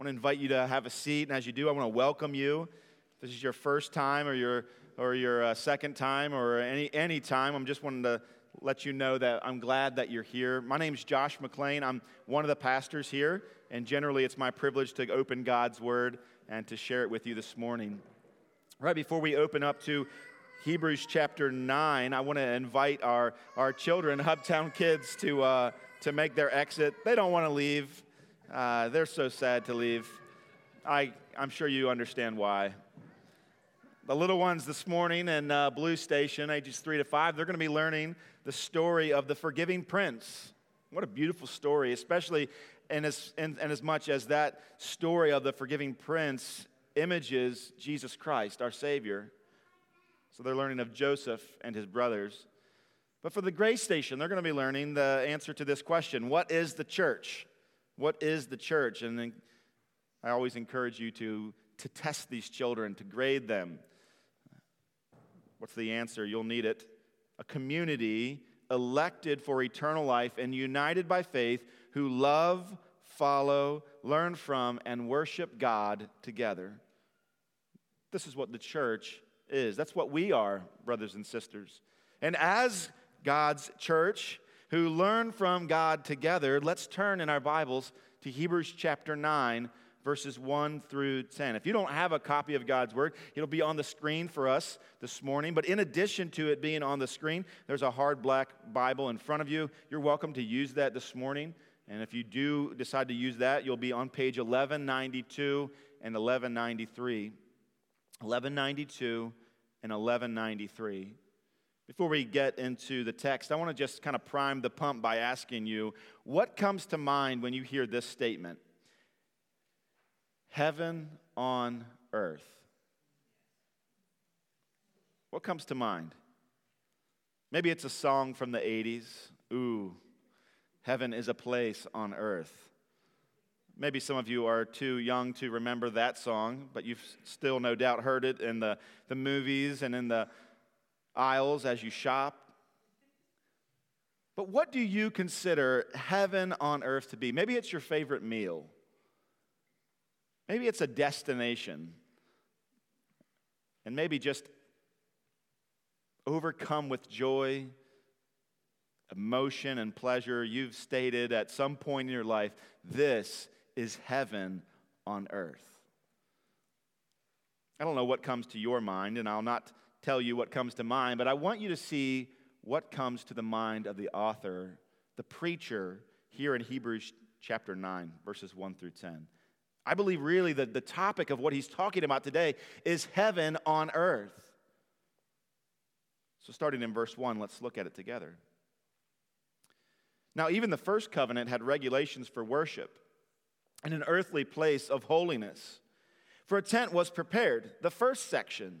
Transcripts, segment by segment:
want to invite you to have a seat, and as you do, I want to welcome you. If this is your first time or your, or your uh, second time or any, any time, I'm just wanting to let you know that I'm glad that you're here. My name is Josh McLean. I'm one of the pastors here, and generally it's my privilege to open God's Word and to share it with you this morning. Right before we open up to Hebrews chapter 9, I want to invite our, our children, Hubtown kids, to, uh, to make their exit. They don't want to leave, uh, they're so sad to leave. I, I'm sure you understand why. The little ones this morning in uh, Blue Station, ages three to five, they're going to be learning the story of the forgiving prince. What a beautiful story, especially in as, in, in as much as that story of the forgiving prince images Jesus Christ, our Savior. So they're learning of Joseph and his brothers. But for the Gray Station, they're going to be learning the answer to this question What is the church? What is the church? And I always encourage you to, to test these children, to grade them. What's the answer? You'll need it. A community elected for eternal life and united by faith who love, follow, learn from, and worship God together. This is what the church is. That's what we are, brothers and sisters. And as God's church who learn from God together, let's turn in our Bibles to Hebrews chapter 9, verses 1 through 10. If you don't have a copy of God's Word, it'll be on the screen for us this morning. But in addition to it being on the screen, there's a hard black Bible in front of you. You're welcome to use that this morning. And if you do decide to use that, you'll be on page 1192 and 1193. 1192 and 1193. Before we get into the text, I want to just kind of prime the pump by asking you what comes to mind when you hear this statement? Heaven on earth. What comes to mind? Maybe it's a song from the 80s. Ooh, heaven is a place on earth. Maybe some of you are too young to remember that song, but you've still no doubt heard it in the, the movies and in the aisles as you shop. But what do you consider heaven on earth to be? Maybe it's your favorite meal. Maybe it's a destination. And maybe just overcome with joy, emotion, and pleasure. You've stated at some point in your life, this is heaven on earth. I don't know what comes to your mind, and I'll not tell you what comes to mind, but I want you to see what comes to the mind of the author, the preacher, here in Hebrews chapter 9, verses 1 through 10. I believe really that the topic of what he's talking about today is heaven on earth. So, starting in verse 1, let's look at it together. Now, even the first covenant had regulations for worship in an earthly place of holiness. For a tent was prepared, the first section,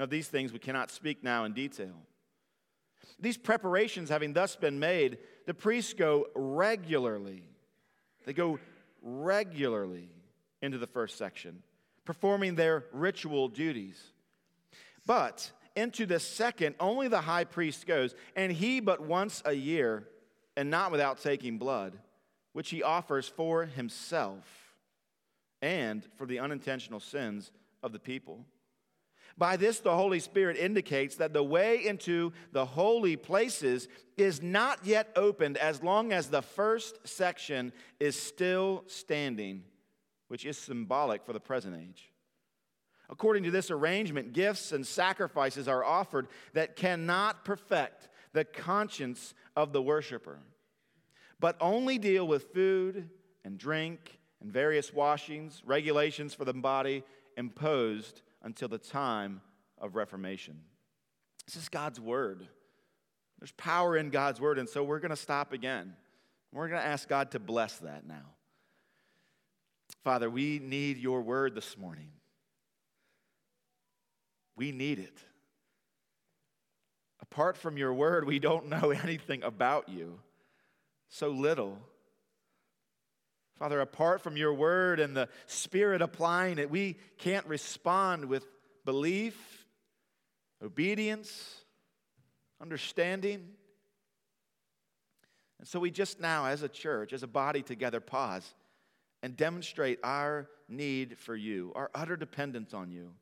Now, these things we cannot speak now in detail. These preparations having thus been made, the priests go regularly. They go regularly into the first section, performing their ritual duties. But into the second, only the high priest goes, and he but once a year, and not without taking blood, which he offers for himself and for the unintentional sins of the people. By this, the Holy Spirit indicates that the way into the holy places is not yet opened as long as the first section is still standing, which is symbolic for the present age. According to this arrangement, gifts and sacrifices are offered that cannot perfect the conscience of the worshiper, but only deal with food and drink and various washings, regulations for the body imposed until the time of Reformation. This is God's word. There's power in God's word, and so we're going to stop again. We're going to ask God to bless that now. Father, we need your word this morning. We need it. Apart from your word, we don't know anything about you. So little. Father, apart from your word and the Spirit applying it, we can't respond with belief, obedience, understanding. And so we just now, as a church, as a body together, pause and demonstrate our need for you, our utter dependence on you.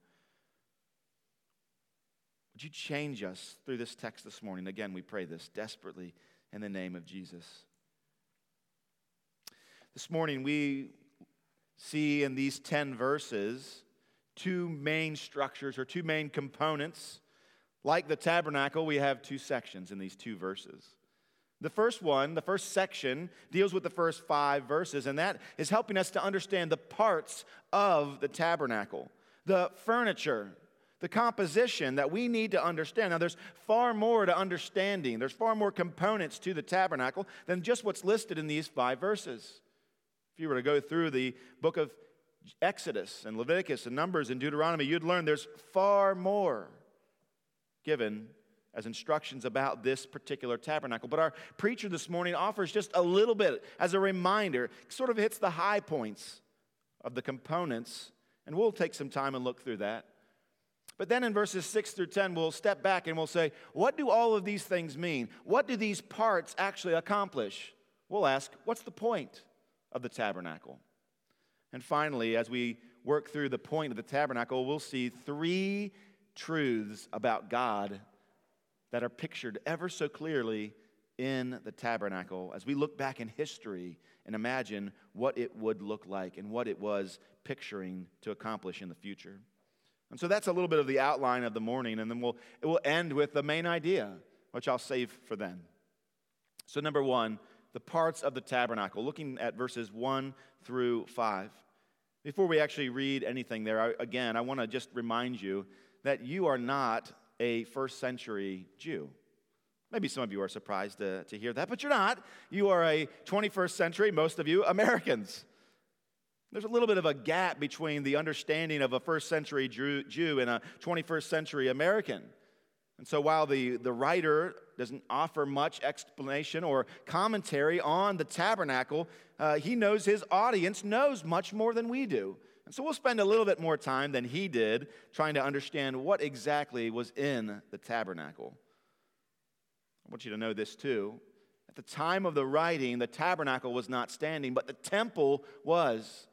Would you change us through this text this morning? Again, we pray this desperately in the name of Jesus. This morning, we see in these 10 verses two main structures or two main components. Like the tabernacle, we have two sections in these two verses. The first one, the first section, deals with the first five verses, and that is helping us to understand the parts of the tabernacle, the furniture, the composition that we need to understand. Now, there's far more to understanding, there's far more components to the tabernacle than just what's listed in these five verses. If you were to go through the book of Exodus and Leviticus and Numbers and Deuteronomy, you'd learn there's far more given as instructions about this particular tabernacle. But our preacher this morning offers just a little bit as a reminder, sort of hits the high points of the components, and we'll take some time and look through that. But then in verses 6 through 10, we'll step back and we'll say, what do all of these things mean? What do these parts actually accomplish? We'll ask, what's the point of the tabernacle? And finally, as we work through the point of the tabernacle, we'll see three truths about God that are pictured ever so clearly in the tabernacle as we look back in history and imagine what it would look like and what it was picturing to accomplish in the future. And so that's a little bit of the outline of the morning, and then we'll, it will end with the main idea, which I'll save for then. So, number one, the parts of the tabernacle, looking at verses 1 through 5. Before we actually read anything there, I, again, I want to just remind you that you are not a first century Jew. Maybe some of you are surprised to, to hear that, but you're not. You are a 21st century, most of you, Americans. There's a little bit of a gap between the understanding of a first century Jew and a 21st century American. And so while the, the writer doesn't offer much explanation or commentary on the tabernacle, uh, he knows his audience knows much more than we do. And so we'll spend a little bit more time than he did trying to understand what exactly was in the tabernacle. I want you to know this too. At the time of the writing, the tabernacle was not standing, but the temple was.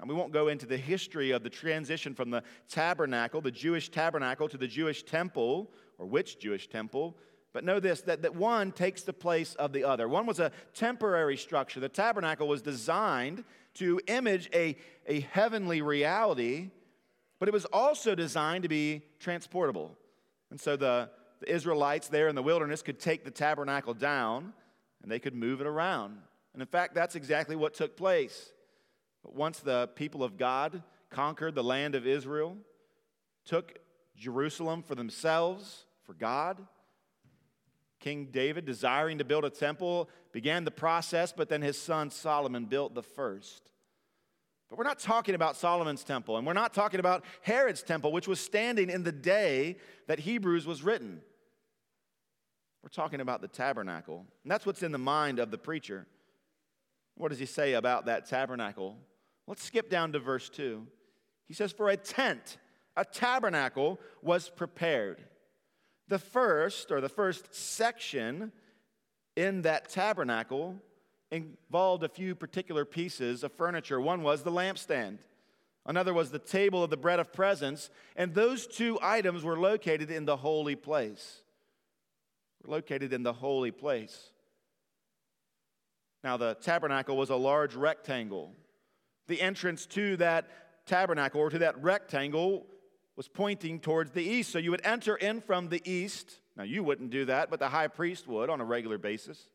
And we won't go into the history of the transition from the tabernacle, the Jewish tabernacle, to the Jewish temple, or which Jewish temple. But know this that, that one takes the place of the other. One was a temporary structure. The tabernacle was designed to image a, a heavenly reality, but it was also designed to be transportable. And so the, the Israelites there in the wilderness could take the tabernacle down and they could move it around. And in fact, that's exactly what took place. But once the people of God conquered the land of Israel, took Jerusalem for themselves, for God, King David, desiring to build a temple, began the process, but then his son Solomon built the first. But we're not talking about Solomon's temple, and we're not talking about Herod's temple, which was standing in the day that Hebrews was written. We're talking about the tabernacle. And that's what's in the mind of the preacher. What does he say about that tabernacle? Let's skip down to verse 2. He says, For a tent, a tabernacle was prepared. The first, or the first section in that tabernacle, involved a few particular pieces of furniture. One was the lampstand, another was the table of the bread of presence, and those two items were located in the holy place. Were located in the holy place. Now, the tabernacle was a large rectangle. The entrance to that tabernacle or to that rectangle was pointing towards the east. So you would enter in from the east. Now, you wouldn't do that, but the high priest would on a regular basis.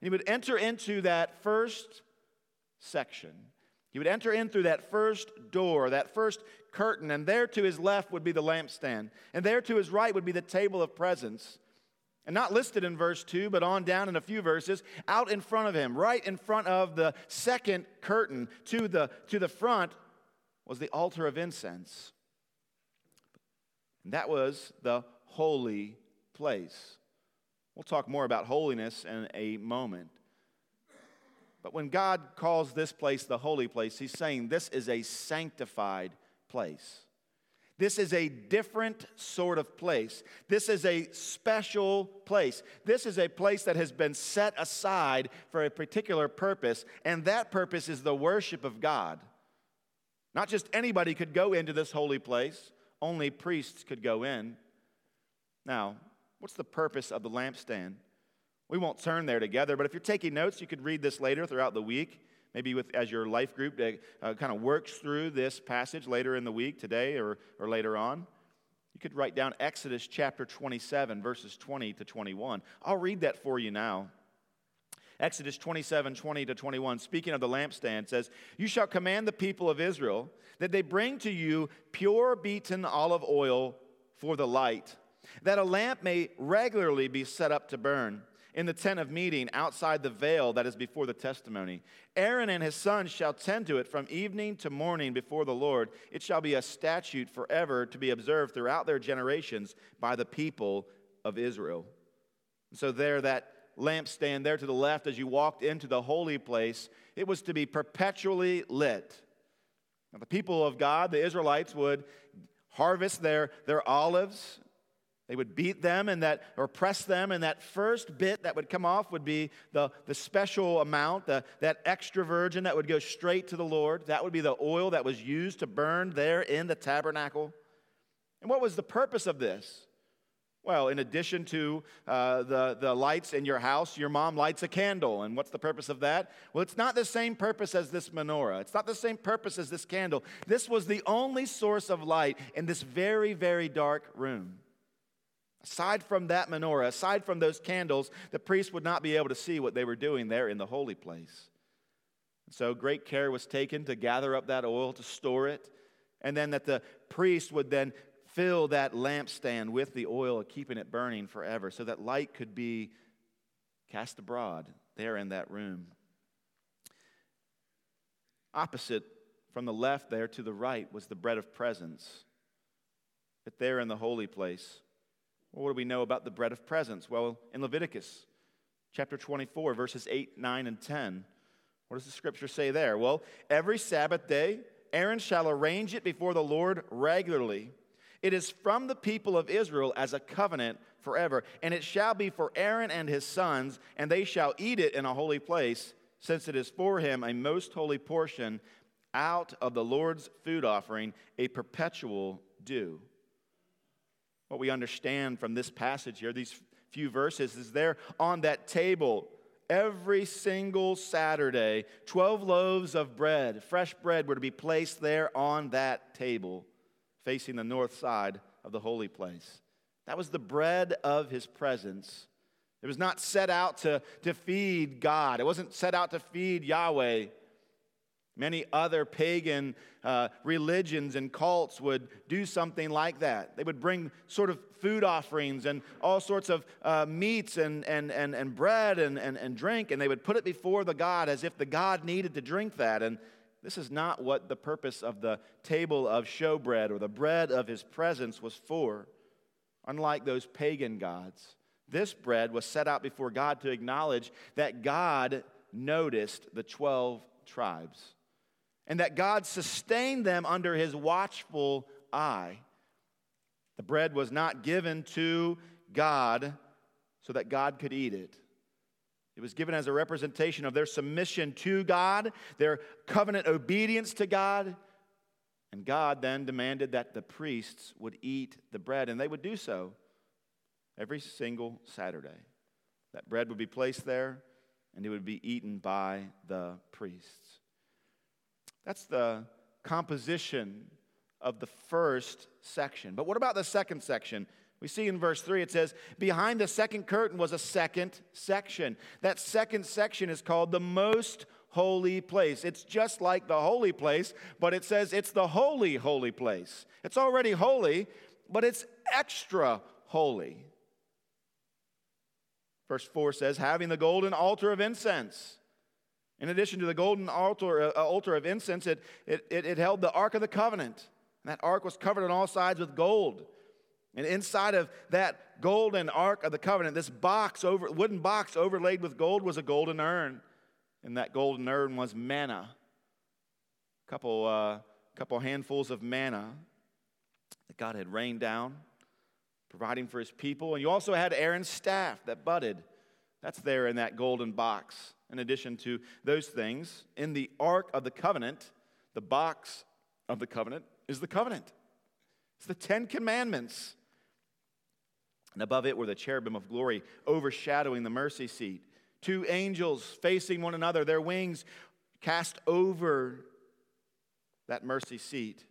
And he would enter into that first section. He would enter in through that first door, that first curtain, and there to his left would be the lampstand, and there to his right would be the table of presence. and not listed in verse 2, but on down in a few verses, out in front of him, right in front of the second curtain to the, to the front, was the altar of incense. And that was the holy place. We'll talk more about holiness in a moment. But when God calls this place the holy place, He's saying this is a sanctified place. This is a different sort of place. This is a special place. This is a place that has been set aside for a particular purpose, and that purpose is the worship of God. Not just anybody could go into this holy place, only priests could go in. Now, what's the purpose of the lampstand? We won't turn there together, but if you're taking notes, you could read this later throughout the week maybe with, as your life group uh, kind of works through this passage later in the week, today or, or later on. You could write down Exodus chapter 27, verses 20 to 21. I'll read that for you now. Exodus 27, 20 to 21, speaking of the lampstand, says, You shall command the people of Israel that they bring to you pure beaten olive oil for the light, that a lamp may regularly be set up to burn in the tent of meeting outside the veil that is before the testimony. Aaron and his sons shall tend to it from evening to morning before the Lord. It shall be a statute forever to be observed throughout their generations by the people of Israel. So, there, that lampstand there to the left as you walked into the holy place, it was to be perpetually lit. Now, the people of God, the Israelites, would harvest their, their olives they would beat them and that, or press them, and that first bit that would come off would be the, the special amount, the, that extra virgin that would go straight to the Lord. That would be the oil that was used to burn there in the tabernacle. And what was the purpose of this? Well, in addition to uh, the, the lights in your house, your mom lights a candle. And what's the purpose of that? Well, it's not the same purpose as this menorah. It's not the same purpose as this candle. This was the only source of light in this very, very dark room. Aside from that menorah, aside from those candles, the priest would not be able to see what they were doing there in the holy place. So great care was taken to gather up that oil, to store it, and then that the priest would then fill that lampstand with the oil, keeping it burning forever, so that light could be cast abroad there in that room. Opposite from the left there to the right was the bread of presence. But there in the holy place, well, what do we know about the bread of presence? Well, in Leviticus chapter 24, verses 8, 9, and 10, what does the scripture say there? Well, every Sabbath day, Aaron shall arrange it before the Lord regularly. It is from the people of Israel as a covenant forever, and it shall be for Aaron and his sons, and they shall eat it in a holy place, since it is for him a most holy portion out of the Lord's food offering, a perpetual due. What we understand from this passage here, these few verses, is there on that table every single Saturday, 12 loaves of bread, fresh bread, were to be placed there on that table facing the north side of the holy place. That was the bread of his presence. It was not set out to, to feed God, it wasn't set out to feed Yahweh. Many other pagan uh, religions and cults would do something like that. They would bring sort of food offerings and all sorts of uh, meats and, and, and, and bread and, and, and drink, and they would put it before the God as if the God needed to drink that. And this is not what the purpose of the table of showbread or the bread of his presence was for. Unlike those pagan gods, this bread was set out before God to acknowledge that God noticed the 12 tribes and that God sustained them under his watchful eye. The bread was not given to God so that God could eat it. It was given as a representation of their submission to God, their covenant obedience to God. And God then demanded that the priests would eat the bread, and they would do so every single Saturday. That bread would be placed there, and it would be eaten by the priests. That's the composition of the first section. But what about the second section? We see in verse 3 it says, Behind the second curtain was a second section. That second section is called the most holy place. It's just like the holy place, but it says it's the holy, holy place. It's already holy, but it's extra holy. Verse 4 says, having the golden altar of incense. In addition to the golden altar, uh, altar of incense, it, it, it held the Ark of the Covenant. That ark was covered on all sides with gold. And inside of that golden ark of the covenant, this box over wooden box overlaid with gold was a golden urn. And that golden urn was manna. A couple, uh, couple handfuls of manna that God had rained down, providing for his people. And you also had Aaron's staff that budded. That's there in that golden box. In addition to those things, in the Ark of the Covenant, the box of the covenant is the covenant. It's the Ten Commandments. And above it were the cherubim of glory overshadowing the mercy seat. Two angels facing one another, their wings cast over that mercy seat.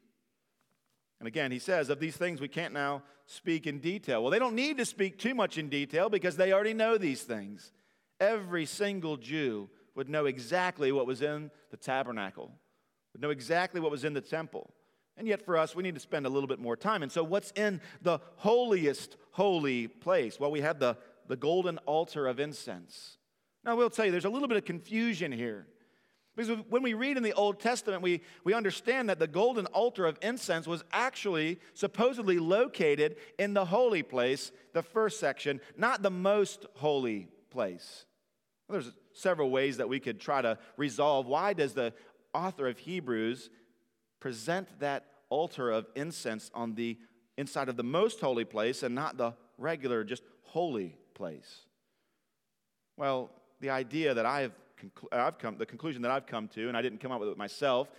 And again, he says, of these things we can't now speak in detail. Well, they don't need to speak too much in detail because they already know these things. Every single Jew would know exactly what was in the tabernacle, would know exactly what was in the temple. And yet, for us, we need to spend a little bit more time. And so, what's in the holiest holy place? Well, we have the, the golden altar of incense. Now, we'll tell you, there's a little bit of confusion here. Because when we read in the Old Testament, we, we understand that the golden altar of incense was actually supposedly located in the holy place, the first section, not the most holy place. Well, there's several ways that we could try to resolve why does the author of Hebrews present that altar of incense on the inside of the most holy place and not the regular, just holy place? Well, the idea that I've, conclu- I've come, the conclusion that I've come to, and I didn't come up with it myself,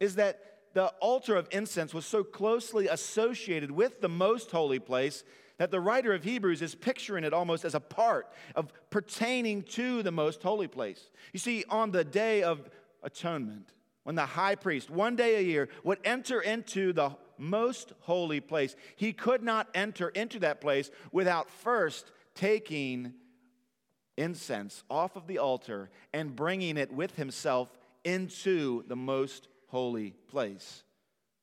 is that the altar of incense was so closely associated with the most holy place that the writer of Hebrews is picturing it almost as a part of pertaining to the most holy place. You see, on the day of atonement, when the high priest, one day a year, would enter into the most holy place, he could not enter into that place without first taking incense off of the altar and bringing it with himself into the most holy place.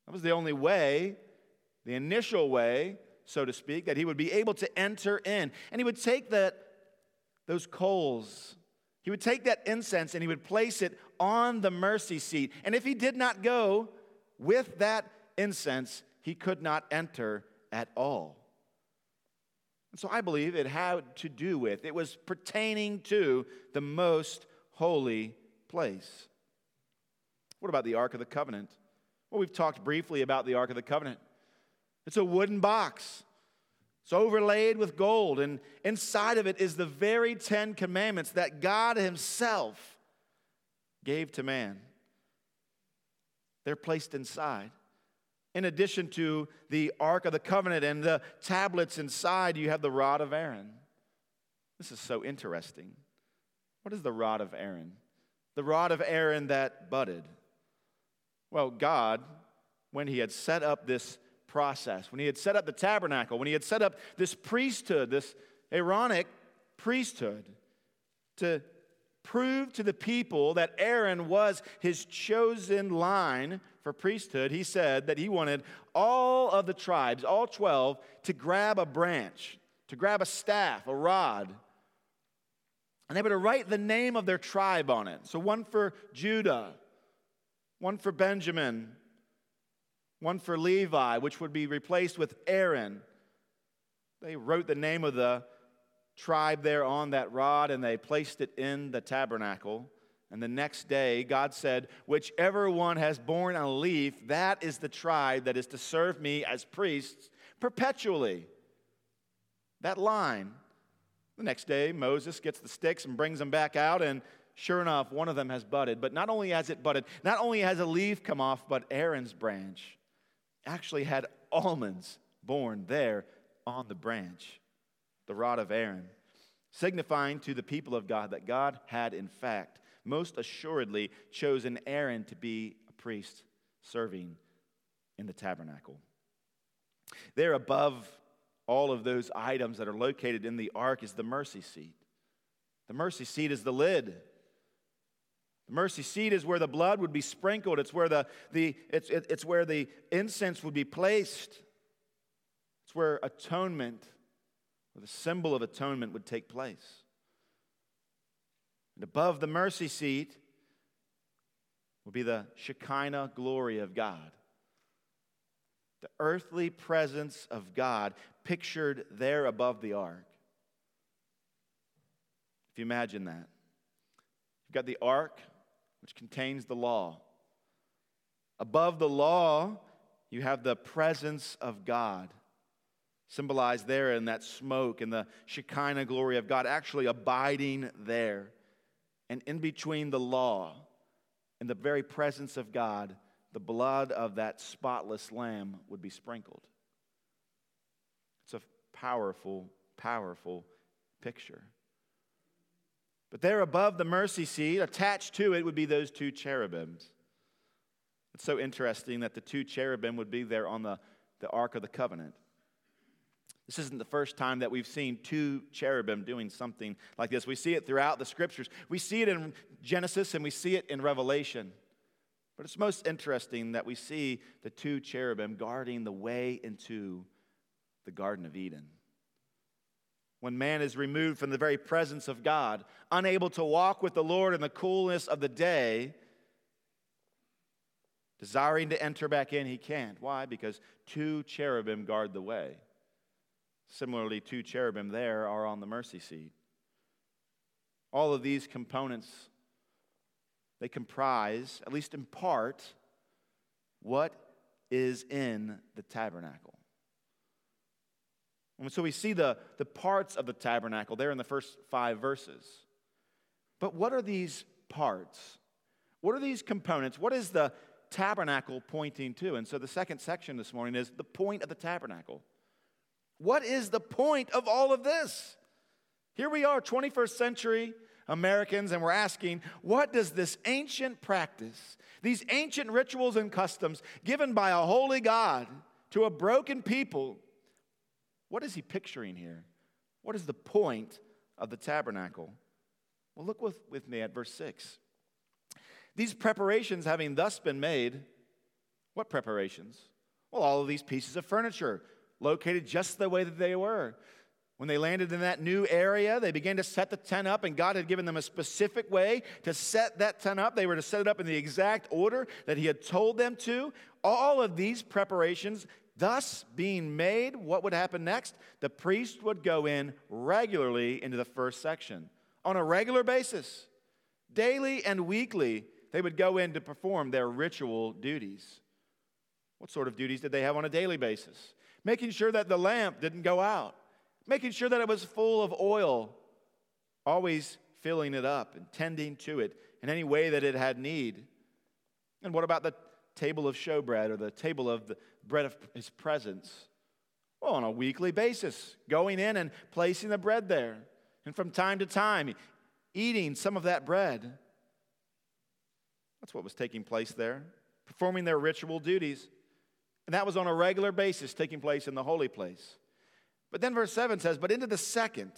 That was the only way, the initial way, so to speak, that he would be able to enter in. And he would take that, those coals he would take that incense and he would place it on the mercy seat. And if he did not go with that incense, he could not enter at all. And so I believe it had to do with, it was pertaining to the most holy place. What about the Ark of the Covenant? Well, we've talked briefly about the Ark of the Covenant. It's a wooden box. It's overlaid with gold, and inside of it is the very Ten Commandments that God Himself gave to man. They're placed inside. In addition to the Ark of the Covenant and the tablets inside, you have the rod of Aaron. This is so interesting. What is the rod of Aaron? The rod of Aaron that budded. Well, God, when He had set up this process, when he had set up the tabernacle, when he had set up this priesthood, this Aaronic priesthood, to prove to the people that Aaron was his chosen line for priesthood, he said that he wanted all of the tribes, all 12, to grab a branch, to grab a staff, a rod, and they were to write the name of their tribe on it. So one for Judah, one for Benjamin, one for Levi, which would be replaced with Aaron. They wrote the name of the tribe there on that rod and they placed it in the tabernacle. And the next day, God said, Whichever one has borne a leaf, that is the tribe that is to serve me as priests perpetually. That line. The next day, Moses gets the sticks and brings them back out, and sure enough, one of them has budded. But not only has it budded, not only has a leaf come off, but Aaron's branch actually had almonds born there on the branch, the rod of Aaron, signifying to the people of God that God had, in fact, most assuredly chosen Aaron to be a priest serving in the tabernacle. There above all of those items that are located in the ark is the mercy seat. The mercy seat is the lid the mercy seat is where the blood would be sprinkled. It's where the, the, it's, it, it's where the incense would be placed. It's where atonement, or the symbol of atonement, would take place. And above the mercy seat will be the Shekinah glory of God. The earthly presence of God pictured there above the ark. If you imagine that, you've got the ark, which contains the law. Above the law, you have the presence of God, symbolized there in that smoke and the Shekinah glory of God actually abiding there. And in between the law and the very presence of God, the blood of that spotless lamb would be sprinkled. It's a powerful, powerful picture. But there above the mercy seat, attached to it, would be those two cherubims. It's so interesting that the two cherubim would be there on the, the Ark of the Covenant. This isn't the first time that we've seen two cherubim doing something like this. We see it throughout the scriptures. We see it in Genesis and we see it in Revelation. But it's most interesting that we see the two cherubim guarding the way into the Garden of Eden. When man is removed from the very presence of God, unable to walk with the Lord in the coolness of the day, desiring to enter back in, he can't. Why? Because two cherubim guard the way. Similarly, two cherubim there are on the mercy seat. All of these components, they comprise, at least in part, what is in the tabernacle. And so we see the, the parts of the tabernacle there in the first five verses. But what are these parts? What are these components? What is the tabernacle pointing to? And so the second section this morning is the point of the tabernacle. What is the point of all of this? Here we are, 21st century Americans, and we're asking, what does this ancient practice, these ancient rituals and customs given by a holy God to a broken people, what is he picturing here? What is the point of the tabernacle? Well, look with, with me at verse 6. These preparations having thus been made, what preparations? Well, all of these pieces of furniture located just the way that they were. When they landed in that new area, they began to set the tent up, and God had given them a specific way to set that tent up. They were to set it up in the exact order that He had told them to. All of these preparations, thus being made, what would happen next? The priest would go in regularly into the first section on a regular basis. Daily and weekly, they would go in to perform their ritual duties. What sort of duties did they have on a daily basis? Making sure that the lamp didn't go out, making sure that it was full of oil, always filling it up and tending to it in any way that it had need. And what about the table of showbread or the table of the bread of his presence? Well, on a weekly basis, going in and placing the bread there. And from time to time, eating some of that bread. That's what was taking place there, performing their ritual duties. And that was on a regular basis taking place in the holy place. But then verse 7 says, But into the second,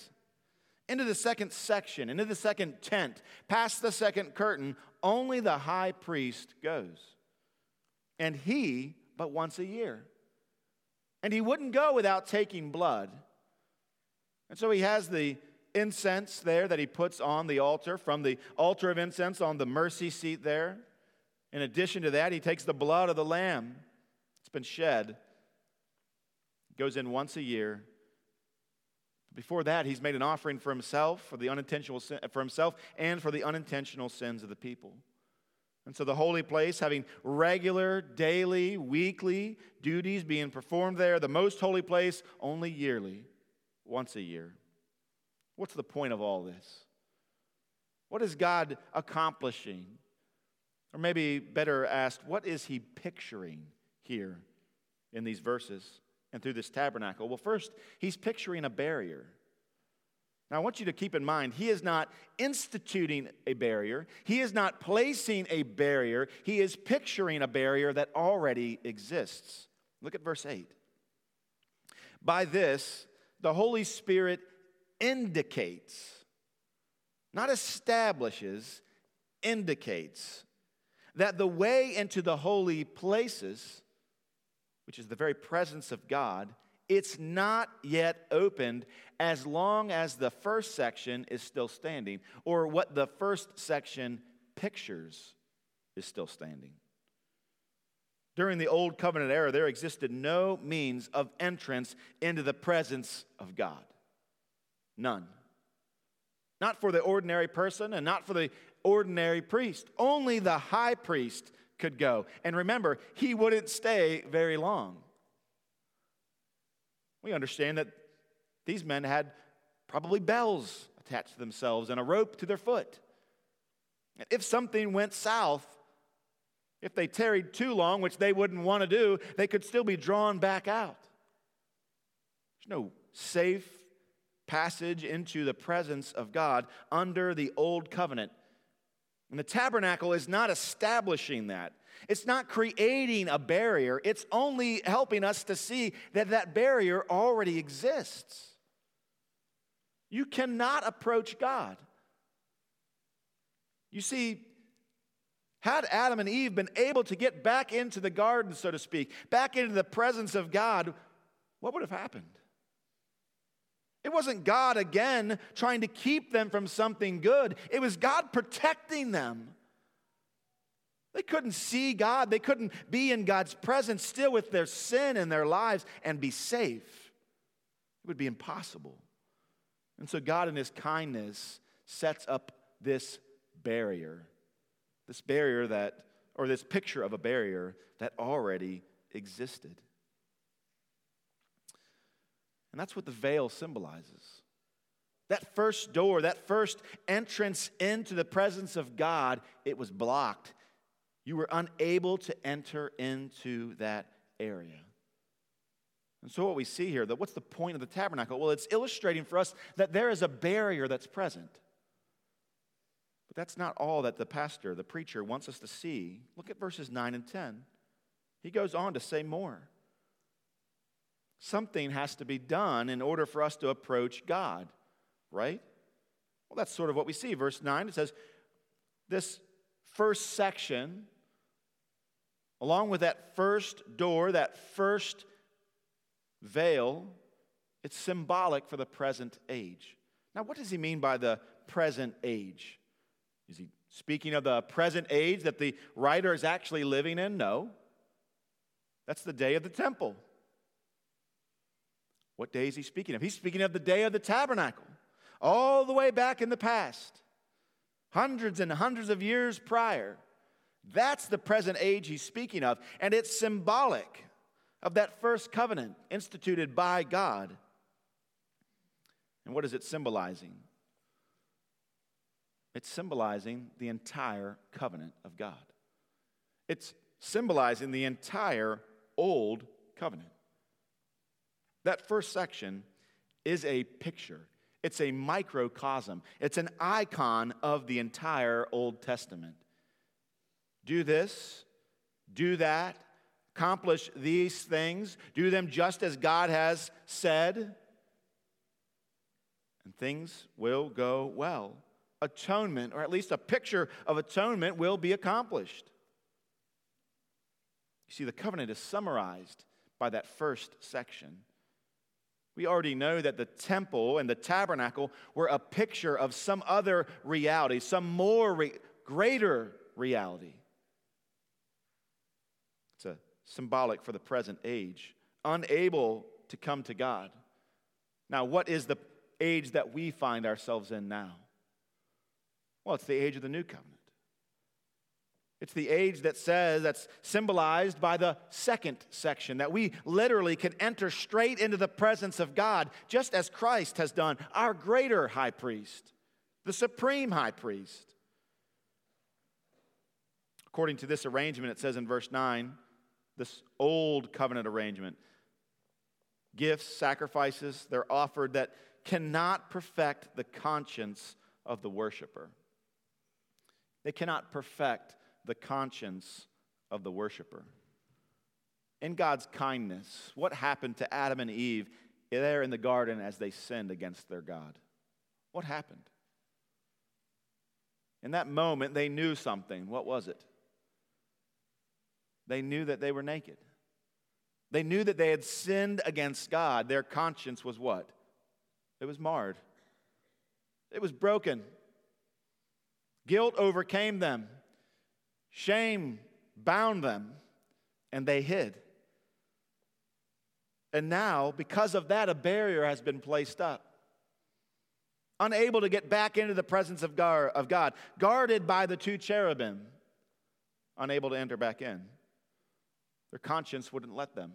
into the second section, into the second tent, past the second curtain, only the high priest goes. And he, but once a year. And he wouldn't go without taking blood. And so he has the incense there that he puts on the altar, from the altar of incense on the mercy seat there. In addition to that, he takes the blood of the lamb been shed. Goes in once a year. Before that, he's made an offering for himself, for the unintentional sin, for himself, and for the unintentional sins of the people. And so the holy place, having regular, daily, weekly duties being performed there, the most holy place only yearly, once a year. What's the point of all this? What is God accomplishing? Or maybe better asked, what is he picturing here in these verses and through this tabernacle? Well, first, he's picturing a barrier. Now, I want you to keep in mind, he is not instituting a barrier. He is not placing a barrier. He is picturing a barrier that already exists. Look at verse 8. By this, the Holy Spirit indicates, not establishes, indicates that the way into the holy places which is the very presence of God, It's not yet opened as long as the first section is still standing, or what the first section pictures is still standing. During the Old Covenant era, there existed no means of entrance into the presence of God. None. Not for the ordinary person and not for the ordinary priest. Only the high priest could go. And remember, he wouldn't stay very long. We understand that these men had probably bells attached to themselves and a rope to their foot. If something went south, if they tarried too long, which they wouldn't want to do, they could still be drawn back out. There's no safe passage into the presence of God under the old covenant. And the tabernacle is not establishing that. It's not creating a barrier. It's only helping us to see that that barrier already exists. You cannot approach God. You see, had Adam and Eve been able to get back into the garden, so to speak, back into the presence of God, what would have happened? It wasn't God again trying to keep them from something good, it was God protecting them. They couldn't see God, they couldn't be in God's presence still with their sin in their lives and be safe. It would be impossible. And so, God, in His kindness, sets up this barrier this barrier that, or this picture of a barrier that already existed. And that's what the veil symbolizes. That first door, that first entrance into the presence of God, it was blocked. You were unable to enter into that area. And so, what we see here, that what's the point of the tabernacle? Well, it's illustrating for us that there is a barrier that's present. But that's not all that the pastor, the preacher, wants us to see. Look at verses 9 and 10. He goes on to say more. Something has to be done in order for us to approach God, right? Well, that's sort of what we see. Verse 9, it says, This first section, along with that first door, that first veil, it's symbolic for the present age. Now, what does he mean by the present age? Is he speaking of the present age that the writer is actually living in? No. That's the day of the temple. What day is he speaking of? He's speaking of the day of the tabernacle, all the way back in the past, hundreds and hundreds of years prior. That's the present age he's speaking of, and it's symbolic of that first covenant instituted by God. And what is it symbolizing? It's symbolizing the entire covenant of God. It's symbolizing the entire old covenant. That first section is a picture, it's a microcosm, it's an icon of the entire Old Testament. Do this, do that, accomplish these things, do them just as God has said, and things will go well atonement, or at least a picture of atonement, will be accomplished. You see, the covenant is summarized by that first section. We already know that the temple and the tabernacle were a picture of some other reality, some more re- greater reality. It's a symbolic for the present age, unable to come to God. Now, what is the age that we find ourselves in now? Well, it's the age of the new covenant. It's the age that says, that's symbolized by the second section, that we literally can enter straight into the presence of God, just as Christ has done, our greater high priest, the supreme high priest. According to this arrangement, it says in verse 9, this old covenant arrangement, gifts, sacrifices, they're offered that cannot perfect the conscience of the worshiper. They cannot perfect the conscience of the worshiper. In God's kindness, what happened to Adam and Eve there in the garden as they sinned against their God? What happened? In that moment, they knew something. What was it? They knew that they were naked. They knew that they had sinned against God. Their conscience was what? It was marred, it was broken. Guilt overcame them, shame bound them, and they hid. And now, because of that, a barrier has been placed up. Unable to get back into the presence of God, guarded by the two cherubim, unable to enter back in. Their conscience wouldn't let them.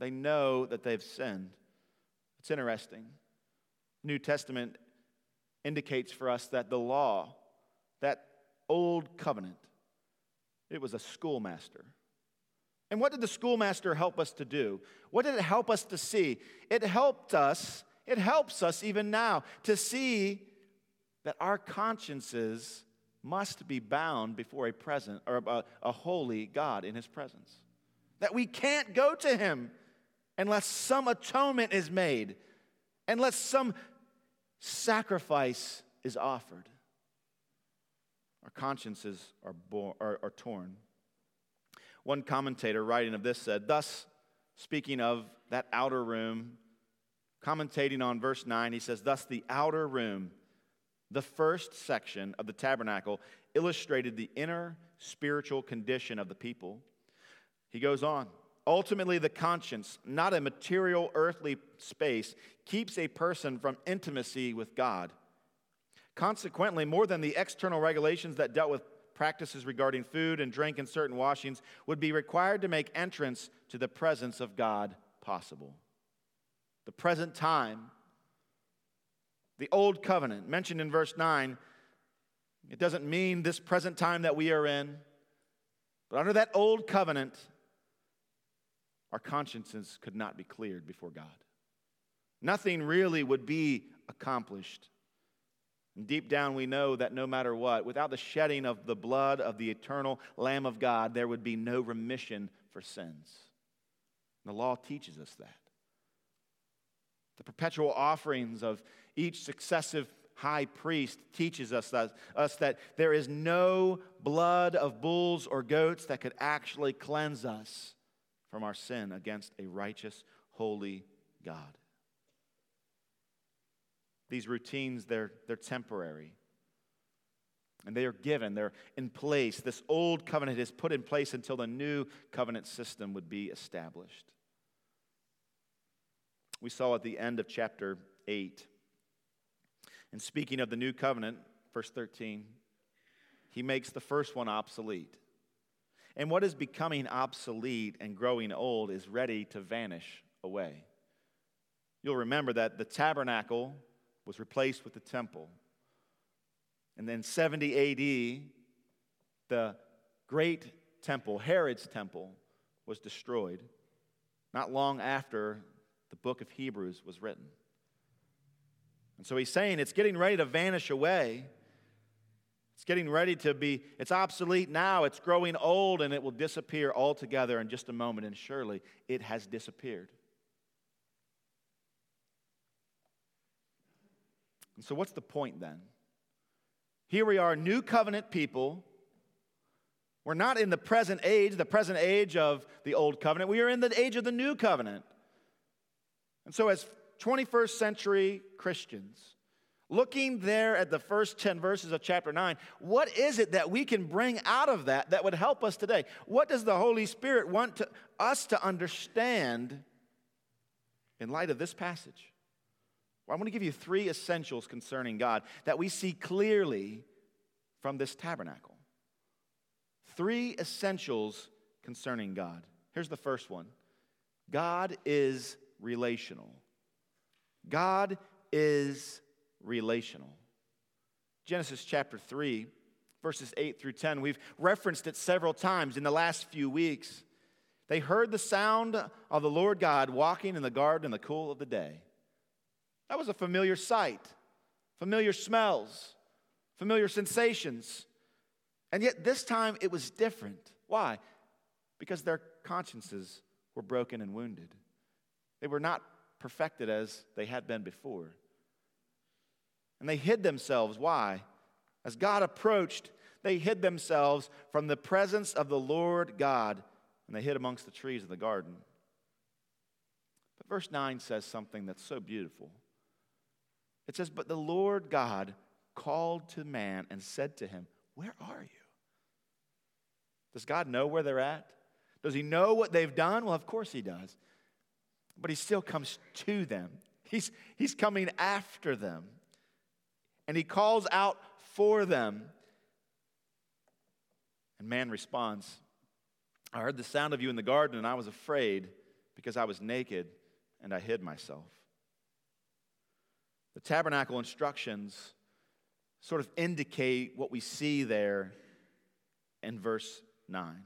They know that they've sinned. It's interesting. New Testament indicates for us that the law, that old covenant, it was a schoolmaster. And what did the schoolmaster help us to do? What did it help us to see? It helped us, it helps us even now to see that our consciences must be bound before a present or a, a holy God in his presence. That we can't go to him unless some atonement is made, unless some sacrifice is offered. Our consciences are, born, are, are torn. One commentator writing of this said, Thus, speaking of that outer room, commentating on verse 9, he says, Thus the outer room, the first section of the tabernacle, illustrated the inner spiritual condition of the people. He goes on, Ultimately, the conscience, not a material earthly space, keeps a person from intimacy with God. Consequently, more than the external regulations that dealt with practices regarding food and drink and certain washings would be required to make entrance to the presence of God possible. The present time, the old covenant mentioned in verse 9, it doesn't mean this present time that we are in, but under that old covenant, our consciences could not be cleared before God. Nothing really would be accomplished deep down, we know that no matter what, without the shedding of the blood of the eternal Lamb of God, there would be no remission for sins. The law teaches us that. The perpetual offerings of each successive high priest teaches us that, us that there is no blood of bulls or goats that could actually cleanse us from our sin against a righteous, holy God. These routines, they're, they're temporary. And they are given, they're in place. This old covenant is put in place until the new covenant system would be established. We saw at the end of chapter 8. And speaking of the new covenant, verse 13, he makes the first one obsolete. And what is becoming obsolete and growing old is ready to vanish away. You'll remember that the tabernacle was replaced with the temple. And then 70 AD, the great temple, Herod's temple, was destroyed, not long after the book of Hebrews was written. And so he's saying it's getting ready to vanish away. It's getting ready to be, it's obsolete now, it's growing old, and it will disappear altogether in just a moment. And surely it has disappeared. And so, what's the point then? Here we are, new covenant people. We're not in the present age, the present age of the old covenant. We are in the age of the new covenant. And so, as 21st century Christians, looking there at the first 10 verses of chapter 9, what is it that we can bring out of that that would help us today? What does the Holy Spirit want to, us to understand in light of this passage? Well, I want to give you three essentials concerning God that we see clearly from this tabernacle. Three essentials concerning God. Here's the first one God is relational. God is relational. Genesis chapter 3, verses 8 through 10, we've referenced it several times in the last few weeks. They heard the sound of the Lord God walking in the garden in the cool of the day. That was a familiar sight, familiar smells, familiar sensations. And yet this time it was different. Why? Because their consciences were broken and wounded. They were not perfected as they had been before. And they hid themselves. Why? As God approached, they hid themselves from the presence of the Lord God, and they hid amongst the trees of the garden. But verse 9 says something that's so beautiful. It says, But the Lord God called to man and said to him, Where are you? Does God know where they're at? Does he know what they've done? Well, of course he does. But he still comes to them, he's, he's coming after them. And he calls out for them. And man responds, I heard the sound of you in the garden, and I was afraid because I was naked and I hid myself. The tabernacle instructions sort of indicate what we see there in verse 9.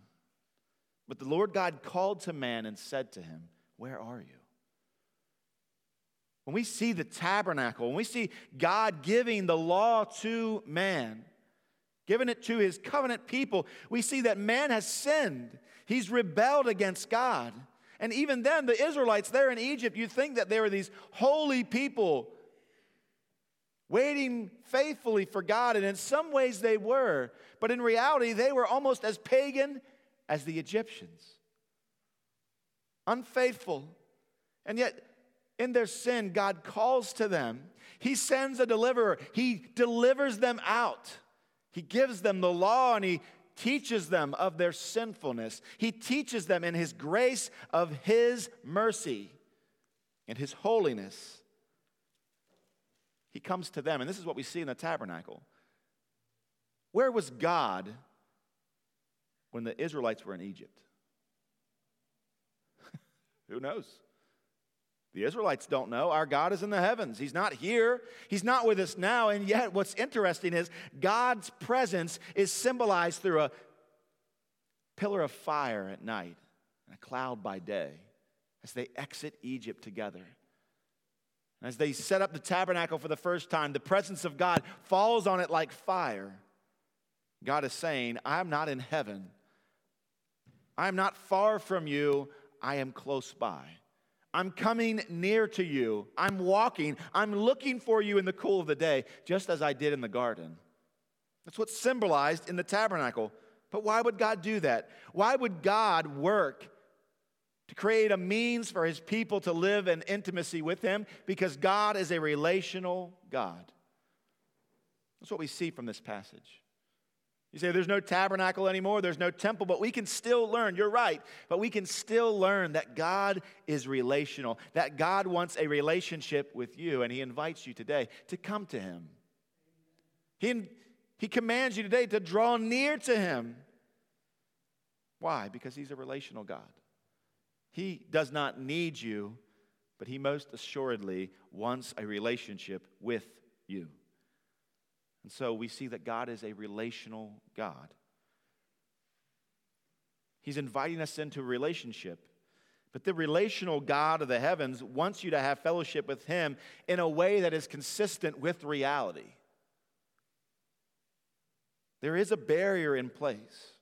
But the Lord God called to man and said to him, Where are you? When we see the tabernacle, when we see God giving the law to man, giving it to his covenant people, we see that man has sinned. He's rebelled against God. And even then, the Israelites there in Egypt, you think that they were these holy people waiting faithfully for God. And in some ways they were. But in reality, they were almost as pagan as the Egyptians. Unfaithful. And yet, in their sin, God calls to them. He sends a deliverer, He delivers them out. He gives them the law and He teaches them of their sinfulness. He teaches them in His grace of His mercy and His holiness. He comes to them, and this is what we see in the tabernacle. Where was God when the Israelites were in Egypt? Who knows? The Israelites don't know. Our God is in the heavens. He's not here. He's not with us now. And yet, what's interesting is God's presence is symbolized through a pillar of fire at night and a cloud by day as they exit Egypt together. As they set up the tabernacle for the first time, the presence of God falls on it like fire. God is saying, I'm not in heaven. I'm not far from you. I am close by. I'm coming near to you. I'm walking. I'm looking for you in the cool of the day, just as I did in the garden. That's what's symbolized in the tabernacle. But why would God do that? Why would God work to create a means for his people to live in intimacy with him? Because God is a relational God. That's what we see from this passage. You say there's no tabernacle anymore, there's no temple, but we can still learn. You're right, but we can still learn that God is relational, that God wants a relationship with you, and He invites you today to come to Him. He, he commands you today to draw near to Him. Why? Because He's a relational God. He does not need you, but He most assuredly wants a relationship with you. And so we see that God is a relational God. He's inviting us into a relationship. But the relational God of the heavens wants you to have fellowship with Him in a way that is consistent with reality. There is a barrier in place.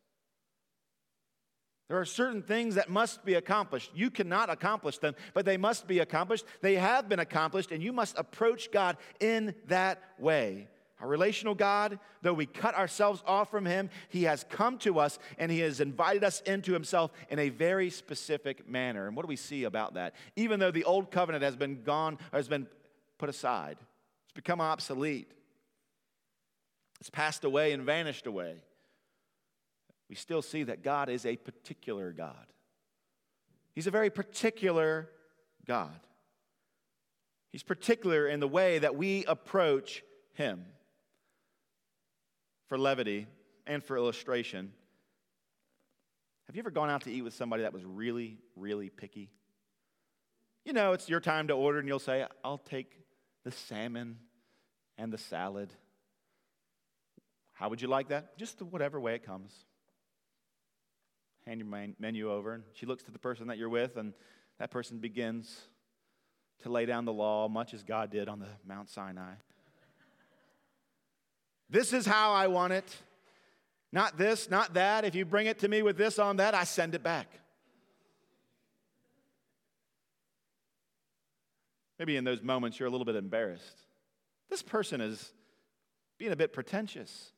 There are certain things that must be accomplished. You cannot accomplish them, but they must be accomplished. They have been accomplished, and you must approach God in that way. Our relational God, though we cut ourselves off from Him, He has come to us and He has invited us into Himself in a very specific manner. And what do we see about that? Even though the old covenant has been gone, has been put aside, it's become obsolete, it's passed away and vanished away, we still see that God is a particular God. He's a very particular God. He's particular in the way that we approach Him for levity and for illustration, have you ever gone out to eat with somebody that was really, really picky? You know, it's your time to order, and you'll say, I'll take the salmon and the salad. How would you like that? Just whatever way it comes. Hand your menu over, and she looks to the person that you're with, and that person begins to lay down the law, much as God did on the Mount Sinai. This is how I want it. Not this, not that. If you bring it to me with this on that, I send it back. Maybe in those moments you're a little bit embarrassed. This person is being a bit pretentious.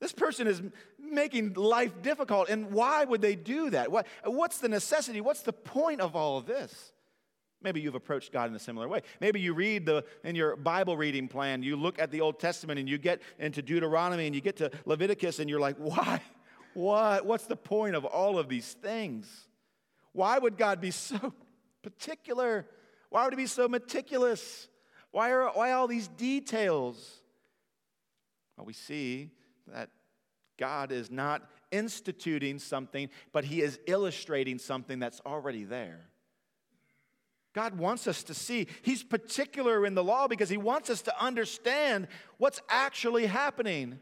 This person is making life difficult. And why would they do that? What, what's the necessity? What's the point of all of this? Maybe you've approached God in a similar way. Maybe you read the in your Bible reading plan, you look at the Old Testament and you get into Deuteronomy and you get to Leviticus and you're like, why? What? What's the point of all of these things? Why would God be so particular? Why would he be so meticulous? Why, are, why all these details? Well, we see that God is not instituting something, but he is illustrating something that's already there. God wants us to see. He's particular in the law because He wants us to understand what's actually happening.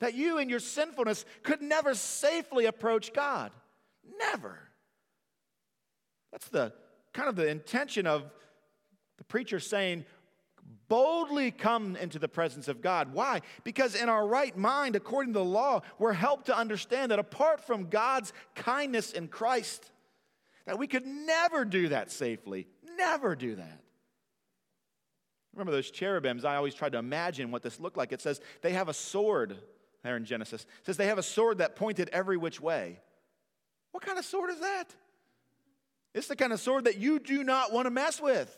That you in your sinfulness could never safely approach God. Never. That's the kind of the intention of the preacher saying, boldly come into the presence of God. Why? Because in our right mind, according to the law, we're helped to understand that apart from God's kindness in Christ, that we could never do that safely. Never do that. Remember those cherubims? I always tried to imagine what this looked like. It says they have a sword there in Genesis. It says they have a sword that pointed every which way. What kind of sword is that? It's the kind of sword that you do not want to mess with.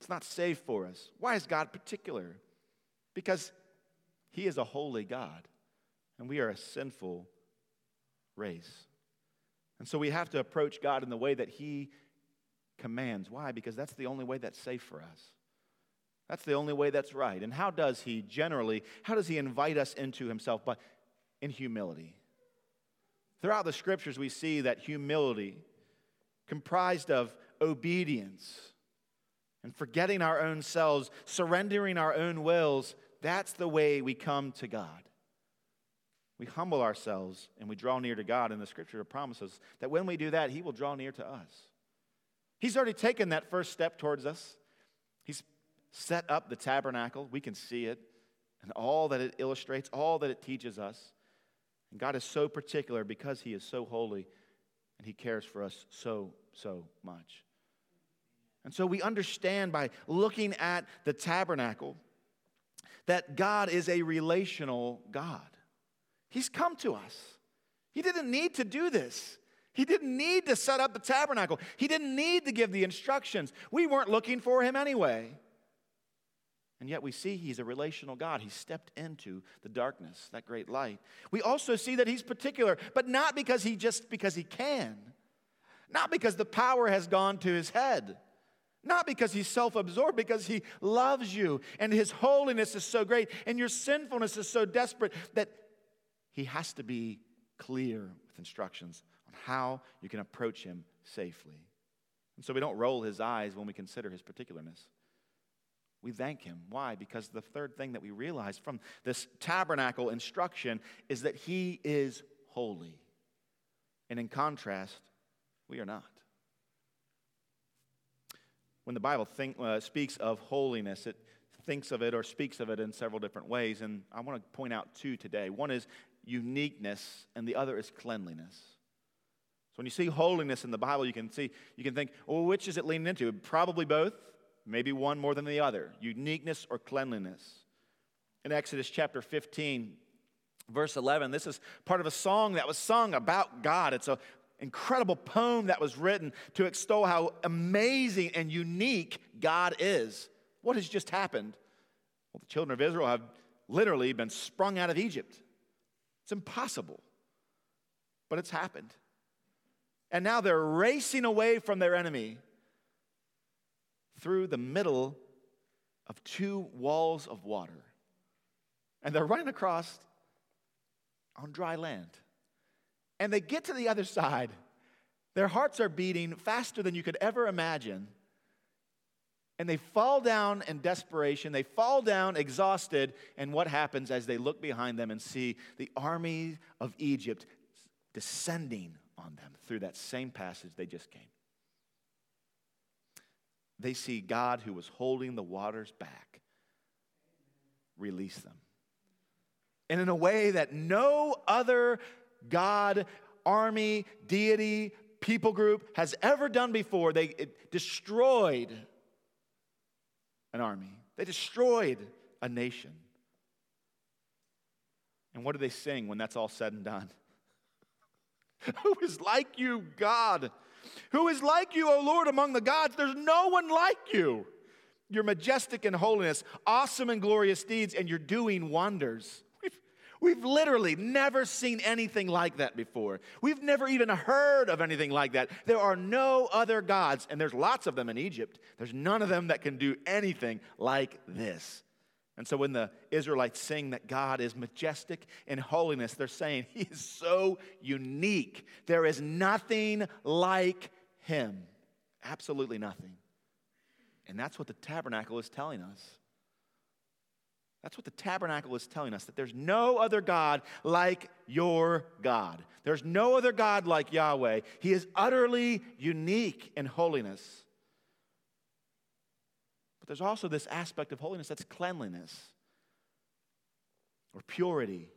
It's not safe for us. Why is God particular? Because He is a holy God, and we are a sinful race. And so we have to approach God in the way that He commands. Why? Because that's the only way that's safe for us. That's the only way that's right. And how does He generally, how does He invite us into Himself? But in humility. Throughout the scriptures, we see that humility, comprised of obedience and forgetting our own selves, surrendering our own wills, that's the way we come to God. We humble ourselves and we draw near to God, and the scripture promises that when we do that, He will draw near to us. He's already taken that first step towards us. He's set up the tabernacle. We can see it and all that it illustrates, all that it teaches us. And God is so particular because He is so holy and He cares for us so, so much. And so we understand by looking at the tabernacle that God is a relational God. He's come to us. He didn't need to do this. He didn't need to set up the tabernacle. He didn't need to give the instructions. We weren't looking for him anyway. And yet we see he's a relational God. He stepped into the darkness, that great light. We also see that he's particular, but not because he just because he can. Not because the power has gone to his head. Not because he's self absorbed, because he loves you and his holiness is so great and your sinfulness is so desperate that he has to be clear with instructions on how you can approach him safely. And so we don't roll his eyes when we consider his particularness. We thank him. Why? Because the third thing that we realize from this tabernacle instruction is that he is holy. And in contrast, we are not. When the Bible think, uh, speaks of holiness, it thinks of it or speaks of it in several different ways. And I want to point out two today. One is uniqueness, and the other is cleanliness. So when you see holiness in the Bible, you can see, you can think, well, which is it leaning into? Probably both, maybe one more than the other uniqueness or cleanliness. In Exodus chapter 15, verse 11, this is part of a song that was sung about God. It's an incredible poem that was written to extol how amazing and unique God is. What has just happened? Well, the children of Israel have literally been sprung out of Egypt. It's impossible. But it's happened. And now they're racing away from their enemy through the middle of two walls of water. And they're running across on dry land. And they get to the other side. Their hearts are beating faster than you could ever imagine and they fall down in desperation. They fall down exhausted. And what happens as they look behind them and see the army of Egypt descending on them through that same passage they just came? They see God, who was holding the waters back, release them. And in a way that no other God, army, deity, people group has ever done before, they destroyed an army, they destroyed a nation. And what do they sing when that's all said and done? Who is like you, God? Who is like you, O Lord, among the gods? There's no one like you. You're majestic in holiness, awesome in glorious deeds, and you're doing wonders. We've, literally never seen anything like that before. We've never even heard of anything like that. There are no other gods, and there's lots of them in Egypt. There's none of them that can do anything like this. And so when the Israelites sing that God is majestic in holiness, they're saying he is so unique. There is nothing like him. Absolutely nothing. And that's what the tabernacle is telling us. That's what the tabernacle is telling us that there's no other God like your God. There's no other God like Yahweh. He is utterly unique in holiness. But there's also this aspect of holiness that's cleanliness or purity.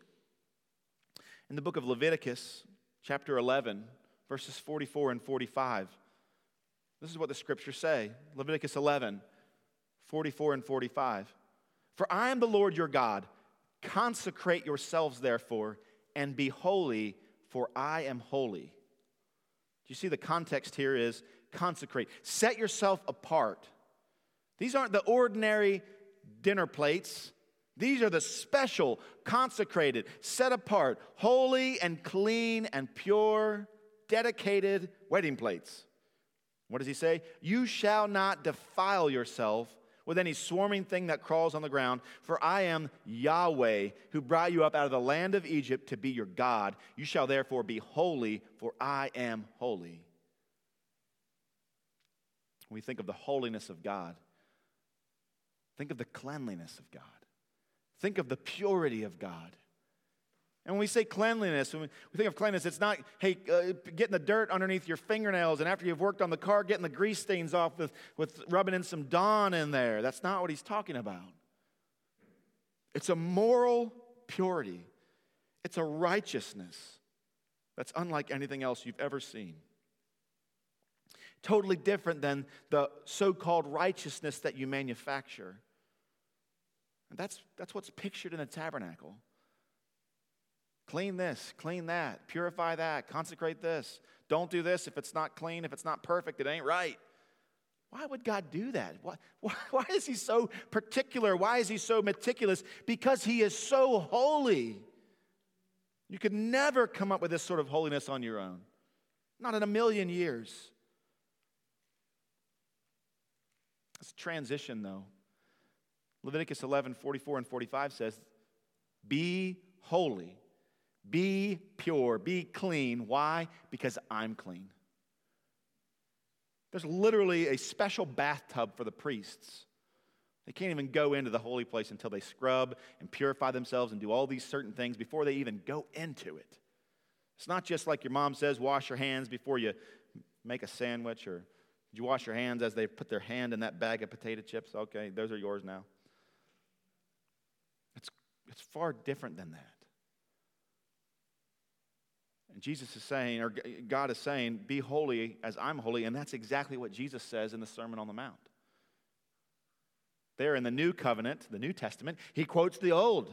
In the book of Leviticus, chapter 11, verses 44 and 45, this is what the scriptures say Leviticus 11, 44 and 45. For I am the Lord your God. Consecrate yourselves, therefore, and be holy, for I am holy. Do you see the context here is consecrate? Set yourself apart. These aren't the ordinary dinner plates. These are the special, consecrated, set apart, holy and clean and pure, dedicated wedding plates. What does he say? You shall not defile yourself with any swarming thing that crawls on the ground, for I am Yahweh, who brought you up out of the land of Egypt to be your God. You shall therefore be holy, for I am holy. When we think of the holiness of God, think of the cleanliness of God, think of the purity of God. And when we say cleanliness, when we think of cleanliness, it's not, hey, uh, getting the dirt underneath your fingernails and after you've worked on the car, getting the grease stains off with, with rubbing in some Dawn in there. That's not what he's talking about. It's a moral purity, it's a righteousness that's unlike anything else you've ever seen. Totally different than the so called righteousness that you manufacture. And that's, that's what's pictured in the tabernacle. Clean this, clean that, purify that, consecrate this. Don't do this if it's not clean, if it's not perfect, it ain't right. Why would God do that? Why, why, is He so particular? Why is He so meticulous? Because He is so holy. You could never come up with this sort of holiness on your own, not in a million years. It's a transition, though. Leviticus 11 44 and 45 says, Be holy be pure, be clean. Why? Because I'm clean. There's literally a special bathtub for the priests. They can't even go into the holy place until they scrub and purify themselves and do all these certain things before they even go into it. It's not just like your mom says, wash your hands before you make a sandwich, or did you wash your hands as they put their hand in that bag of potato chips? Okay, those are yours now. It's, it's far different than that. And Jesus is saying, or God is saying, be holy as I'm holy. And that's exactly what Jesus says in the Sermon on the Mount. There in the New Covenant, the New Testament, he quotes the Old.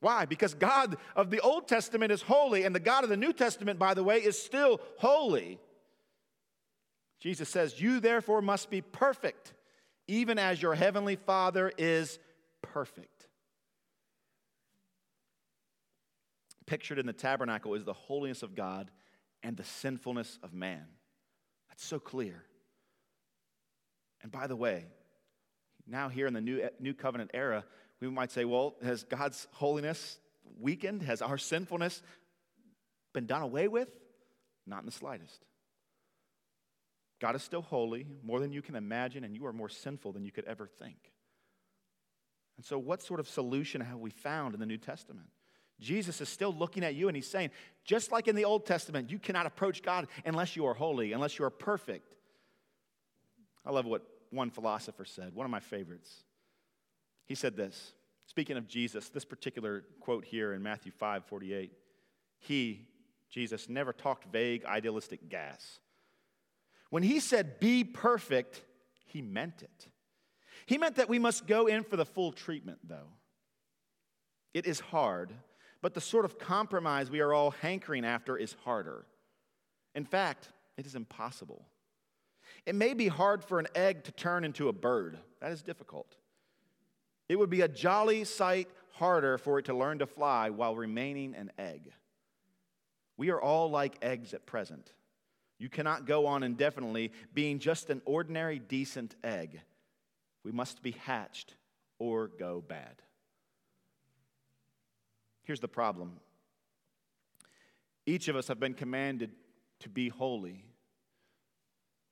Why? Because God of the Old Testament is holy, and the God of the New Testament, by the way, is still holy. Jesus says, You therefore must be perfect, even as your heavenly Father is perfect. Pictured in the tabernacle is the holiness of God and the sinfulness of man. That's so clear. And by the way, now here in the new, new covenant era, we might say, well, has God's holiness weakened? Has our sinfulness been done away with? Not in the slightest. God is still holy, more than you can imagine, and you are more sinful than you could ever think. And so, what sort of solution have we found in the New Testament? Jesus is still looking at you and he's saying, just like in the Old Testament, you cannot approach God unless you are holy, unless you are perfect. I love what one philosopher said, one of my favorites. He said this, speaking of Jesus, this particular quote here in Matthew 5 48. He, Jesus, never talked vague, idealistic gas. When he said, be perfect, he meant it. He meant that we must go in for the full treatment, though. It is hard but the sort of compromise we are all hankering after is harder. In fact, it is impossible. It may be hard for an egg to turn into a bird. That is difficult. It would be a jolly sight harder for it to learn to fly while remaining an egg. We are all like eggs at present. You cannot go on indefinitely being just an ordinary, decent egg. We must be hatched or go bad. Here's the problem each of us have been commanded to be holy.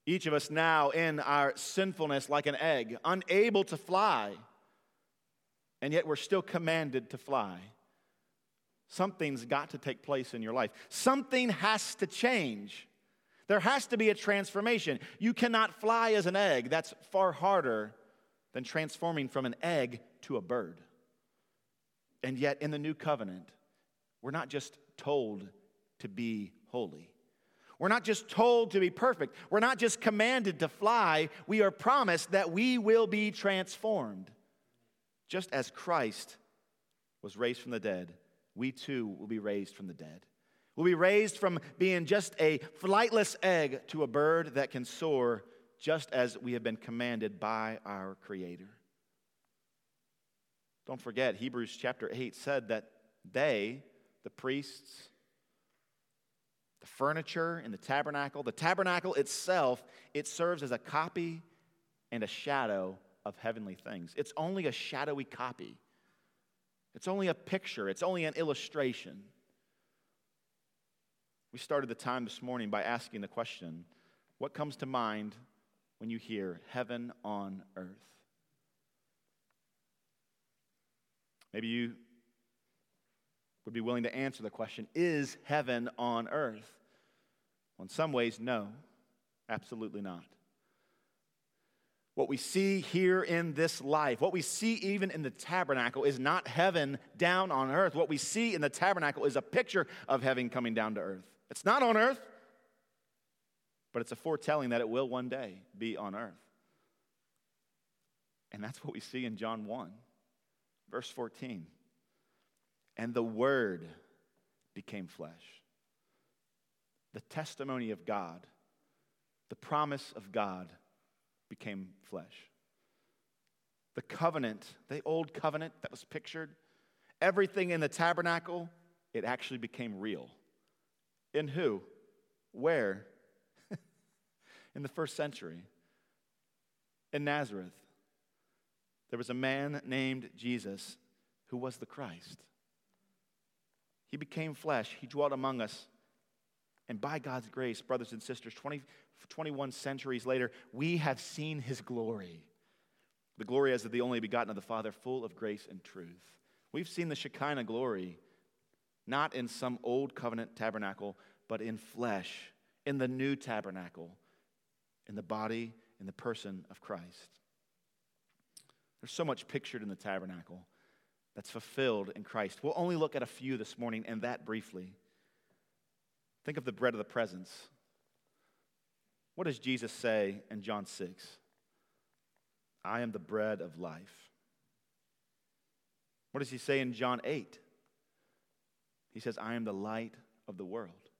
Each of us now in our sinfulness, like an egg, unable to fly, and yet we're still commanded to fly. Something's got to take place in your life. Something has to change. There has to be a transformation. You cannot fly as an egg. That's far harder than transforming from an egg to a bird. And yet, in the new covenant, we're not just told to be holy. We're not just told to be perfect. We're not just commanded to fly. We are promised that we will be transformed. Just as Christ was raised from the dead, we too will be raised from the dead. We'll be raised from being just a flightless egg to a bird that can soar, just as we have been commanded by our Creator. Don't forget, Hebrews chapter 8 said that they, the priests, the furniture in the tabernacle, the tabernacle itself, it serves as a copy and a shadow of heavenly things. It's only a shadowy copy, it's only a picture, it's only an illustration. We started the time this morning by asking the question what comes to mind when you hear heaven on earth? Maybe you would be willing to answer the question Is heaven on earth? Well, in some ways, no, absolutely not. What we see here in this life, what we see even in the tabernacle, is not heaven down on earth. What we see in the tabernacle is a picture of heaven coming down to earth. It's not on earth, but it's a foretelling that it will one day be on earth. And that's what we see in John 1, verse 14. And the Word became flesh the testimony of God, the promise of God became flesh. The covenant, the old covenant that was pictured, everything in the tabernacle, it actually became real. In who? Where? in the first century. In Nazareth. There was a man named Jesus who was the Christ. He became flesh, he dwelt among us. And by God's grace, brothers and sisters, 20, 21 centuries later, we have seen his glory. The glory as of the only begotten of the Father, full of grace and truth. We've seen the Shekinah glory, not in some old covenant tabernacle, but in flesh, in the new tabernacle, in the body, in the person of Christ. There's so much pictured in the tabernacle that's fulfilled in Christ. We'll only look at a few this morning, and that briefly. Think of the bread of the presence. What does Jesus say in John 6? I am the bread of life. What does he say in John 8? He says, I am the light of the world.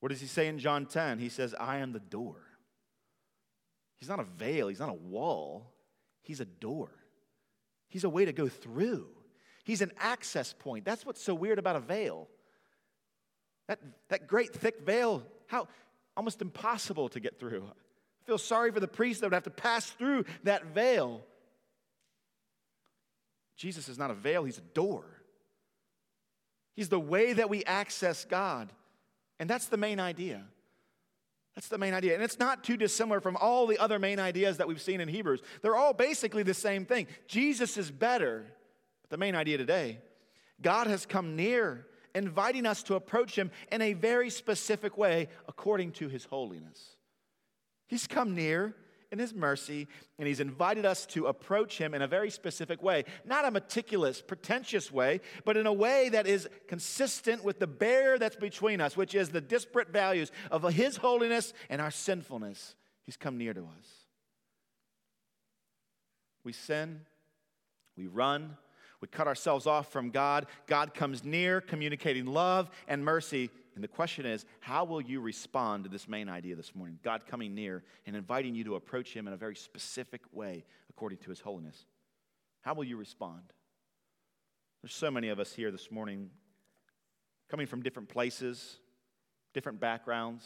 What does he say in John 10? He says, I am the door. He's not a veil, he's not a wall, he's a door. He's a way to go through. He's an access point. That's what's so weird about a veil. That, that great thick veil, how almost impossible to get through. I feel sorry for the priest that would have to pass through that veil. Jesus is not a veil, he's a door. He's the way that we access God. And that's the main idea. That's the main idea. And it's not too dissimilar from all the other main ideas that we've seen in Hebrews. They're all basically the same thing. Jesus is better. But the main idea today God has come near inviting us to approach Him in a very specific way according to His holiness. He's come near in His mercy, and He's invited us to approach Him in a very specific way. Not a meticulous, pretentious way, but in a way that is consistent with the barrier that's between us, which is the disparate values of His holiness and our sinfulness. He's come near to us. We sin, we run, we cut ourselves off from God. God comes near, communicating love and mercy And the question is, how will you respond to this main idea this morning? God coming near and inviting you to approach Him in a very specific way according to His holiness. How will you respond? There's so many of us here this morning coming from different places, different backgrounds,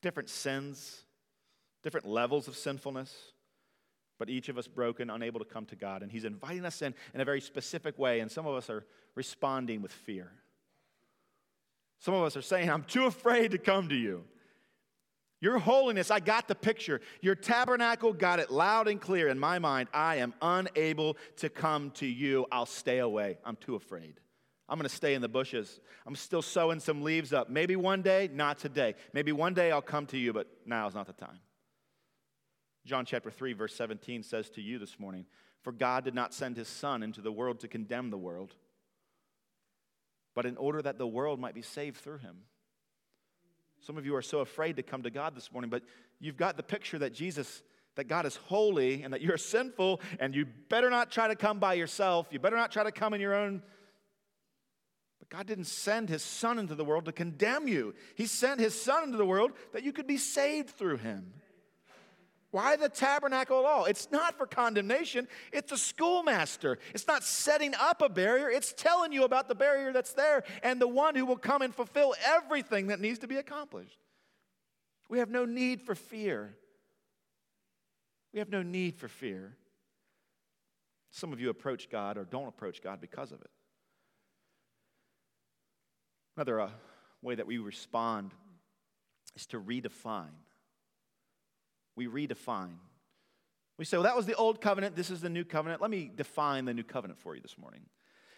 different sins, different levels of sinfulness, but each of us broken, unable to come to God. And He's inviting us in in a very specific way, and some of us are responding with fear. Some of us are saying, I'm too afraid to come to you. Your holiness, I got the picture. Your tabernacle got it loud and clear in my mind. I am unable to come to you. I'll stay away. I'm too afraid. I'm going to stay in the bushes. I'm still sewing some leaves up. Maybe one day, not today. Maybe one day I'll come to you, but now is not the time. John chapter 3, verse 17 says to you this morning For God did not send his Son into the world to condemn the world but in order that the world might be saved through him. Some of you are so afraid to come to God this morning, but you've got the picture that Jesus, that God is holy and that you're sinful, and you better not try to come by yourself. You better not try to come in your own. But God didn't send his Son into the world to condemn you, He sent his Son into the world that you could be saved through him. Why the tabernacle at all? It's not for condemnation, it's a schoolmaster. It's not setting up a barrier, it's telling you about the barrier that's there and the one who will come and fulfill everything that needs to be accomplished. We have no need for fear. We have no need for fear. Some of you approach God or don't approach God because of it. Another uh, way that we respond is to redefine we redefine. We say, well, that was the old covenant, this is the new covenant. Let me define the new covenant for you this morning.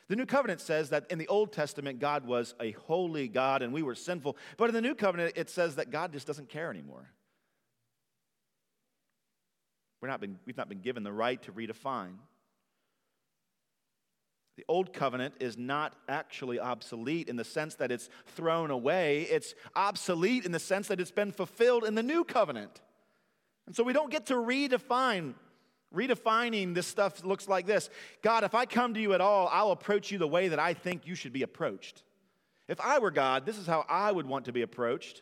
The new covenant says that in the Old Testament, God was a holy God and we were sinful. But in the new covenant, it says that God just doesn't care anymore. We're not been, we've not been given the right to redefine. The old covenant is not actually obsolete in the sense that it's thrown away. It's obsolete in the sense that it's been fulfilled in the new covenant. And so we don't get to redefine. Redefining this stuff looks like this God, if I come to you at all, I'll approach you the way that I think you should be approached. If I were God, this is how I would want to be approached.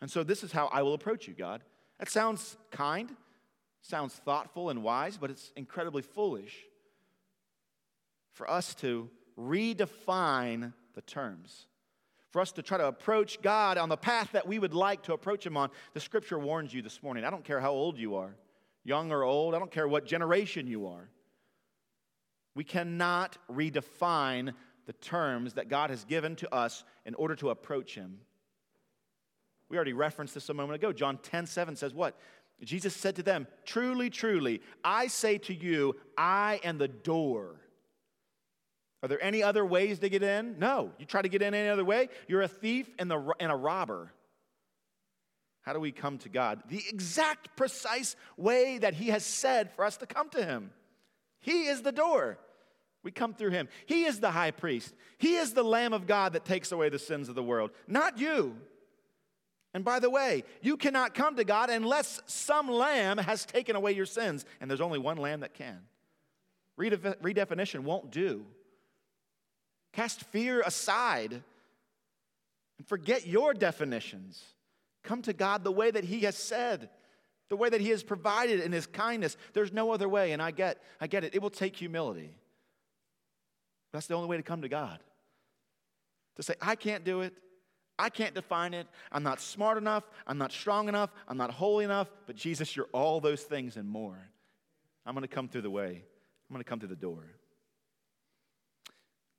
And so this is how I will approach you, God. That sounds kind, sounds thoughtful and wise, but it's incredibly foolish for us to redefine the terms for us to try to approach God on the path that we would like to approach Him on, the scripture warns you this morning. I don't care how old you are, young or old, I don't care what generation you are. We cannot redefine the terms that God has given to us in order to approach Him. We already referenced this a moment ago. John 10 7 says, What? Jesus said to them, Truly, truly, I say to you, I am the door. Are there any other ways to get in? No. You try to get in any other way, you're a thief and, the, and a robber. How do we come to God? The exact, precise way that He has said for us to come to Him. He is the door. We come through Him. He is the high priest. He is the Lamb of God that takes away the sins of the world, not you. And by the way, you cannot come to God unless some lamb has taken away your sins, and there's only one lamb that can. Redefinition won't do. Cast fear aside and forget your definitions. Come to God the way that He has said, the way that He has provided in His kindness. There's no other way, and I get, I get it. It will take humility. That's the only way to come to God. To say, I can't do it. I can't define it. I'm not smart enough. I'm not strong enough. I'm not holy enough. But Jesus, you're all those things and more. I'm going to come through the way. I'm going to come through the door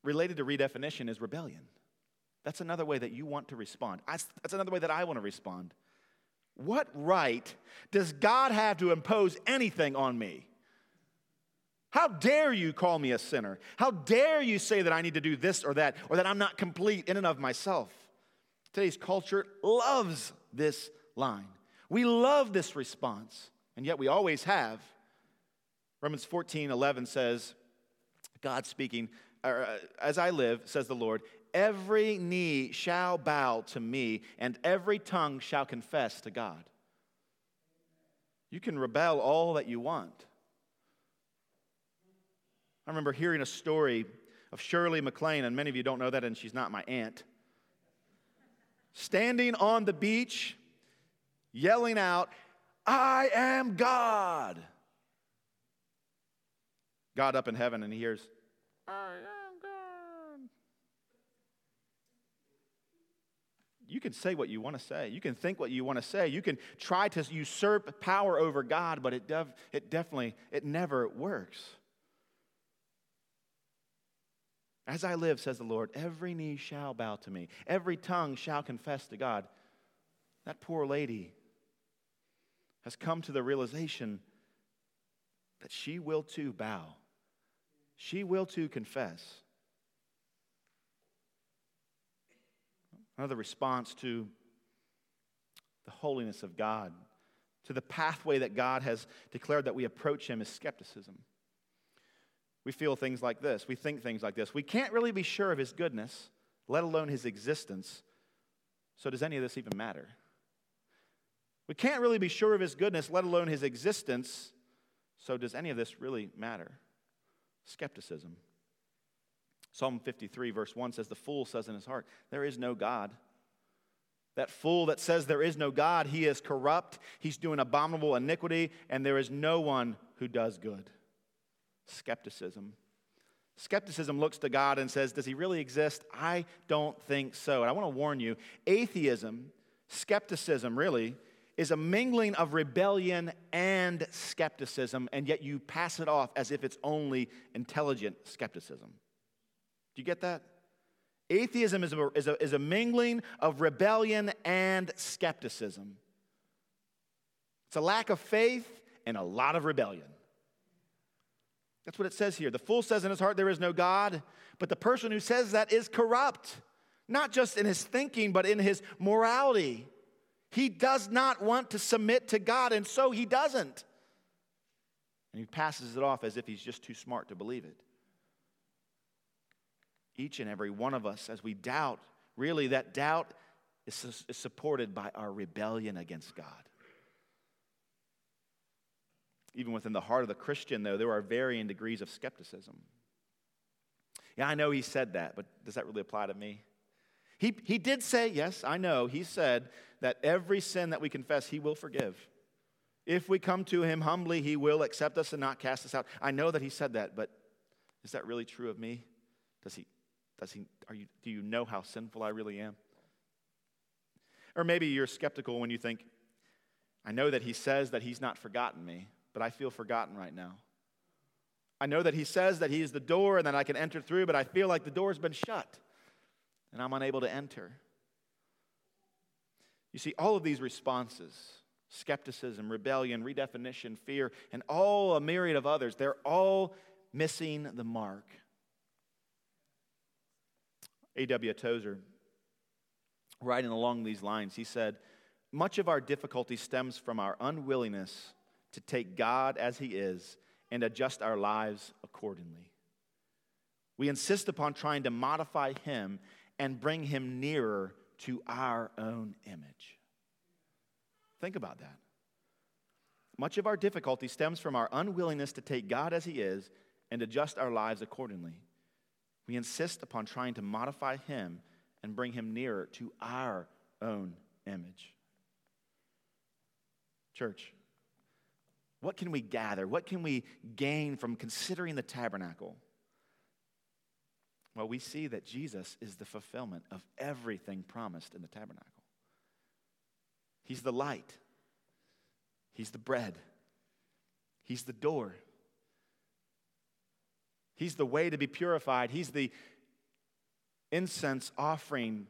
related to redefinition is rebellion. That's another way that you want to respond. That's another way that I want to respond. What right does God have to impose anything on me? How dare you call me a sinner? How dare you say that I need to do this or that, or that I'm not complete in and of myself? Today's culture loves this line. We love this response, and yet we always have. Romans 14 11 says, God speaking, or, uh, as I live, says the Lord, every knee shall bow to me, and every tongue shall confess to God. You can rebel all that you want. I remember hearing a story of Shirley MacLaine, and many of you don't know that, and she's not my aunt. standing on the beach, yelling out, I am God. God up in heaven and he hears, I am God. You can say what you want to say. You can think what you want to say. You can try to usurp power over God, but it, def- it definitely, it never works. As I live, says the Lord, every knee shall bow to me, every tongue shall confess to God. That poor lady has come to the realization that she will too bow. She will too confess. Another response to the holiness of God, to the pathway that God has declared that we approach Him, is skepticism we feel things like this. We think things like this. We can't really be sure of his goodness, let alone his existence. So, does any of this even matter? We can't really be sure of his goodness, let alone his existence. So, does any of this really matter? Skepticism. Psalm 53, verse 1 says, The fool says in his heart, There is no God. That fool that says there is no God, he is corrupt, he's doing abominable iniquity, and there is no one who does good skepticism. Skepticism looks to God and says, Does he really exist? I don't think so. And I want to warn you atheism, skepticism really, is a mingling of rebellion and skepticism, and yet you pass it off as if it's only intelligent skepticism. Do you get that? Atheism is a, is a, is a mingling of rebellion and skepticism. It's a lack of faith and a lot of rebellion. That's what it says here. The fool says in his heart, There is no God. But the person who says that is corrupt, not just in his thinking, but in his morality. He does not want to submit to God, and so he doesn't. And he passes it off as if he's just too smart to believe it. Each and every one of us, as we doubt, really, that doubt is, is supported by our rebellion against God. Even within the heart of the Christian, though, there are varying degrees of skepticism. Yeah, I know he said that, but does that really apply to me? He, he did say, yes, I know, he said that every sin that we confess, he will forgive. If we come to him humbly, he will accept us and not cast us out. I know that he said that, but is that really true of me? Does he, does he, are you, do you know how sinful I really am? Or maybe you're skeptical when you think, I know that he says that he's not forgotten me but I feel forgotten right now. I know that he says that he is the door and that I can enter through, but I feel like the door's been shut and I'm unable to enter. You see, all of these responses skepticism, rebellion, redefinition, fear, and all a myriad of others they're all missing the mark. A.W. Tozer, writing along these lines, he said, Much of our difficulty stems from our unwillingness to take God as He is and adjust our lives accordingly. We insist upon trying to modify Him and bring Him nearer to our own image. Think about that. Much of our difficulty stems from our unwillingness to take God as He is and adjust our lives accordingly. We insist upon trying to modify Him and bring Him nearer to our own image. Church, what can we gather? What can we gain from considering the tabernacle? Well, we see that Jesus is the fulfillment of everything promised in the tabernacle. He's the light, He's the bread, He's the door, He's the way to be purified, He's the incense offering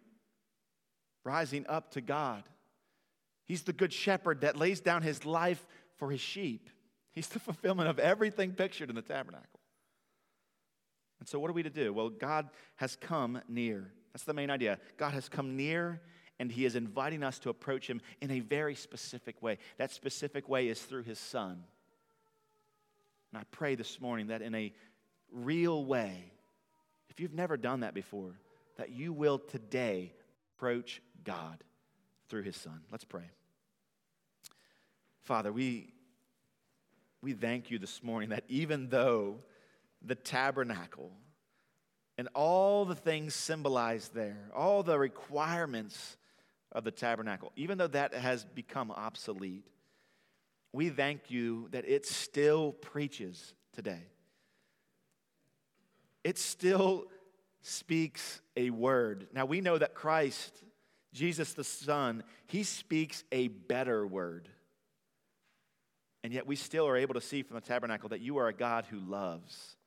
rising up to God. He's the good shepherd that lays down his life for his sheep. He's the fulfillment of everything pictured in the tabernacle. And so, what are we to do? Well, God has come near. That's the main idea. God has come near, and He is inviting us to approach Him in a very specific way. That specific way is through His Son. And I pray this morning that in a real way, if you've never done that before, that you will today approach God through His Son. Let's pray. Father, we, we thank you this morning that even though the tabernacle and all the things symbolized there, all the requirements of the tabernacle, even though that has become obsolete, we thank you that it still preaches today. It still speaks a word. Now we know that Christ, Jesus the Son, he speaks a better word. And yet we still are able to see from the tabernacle that you are a God who loves.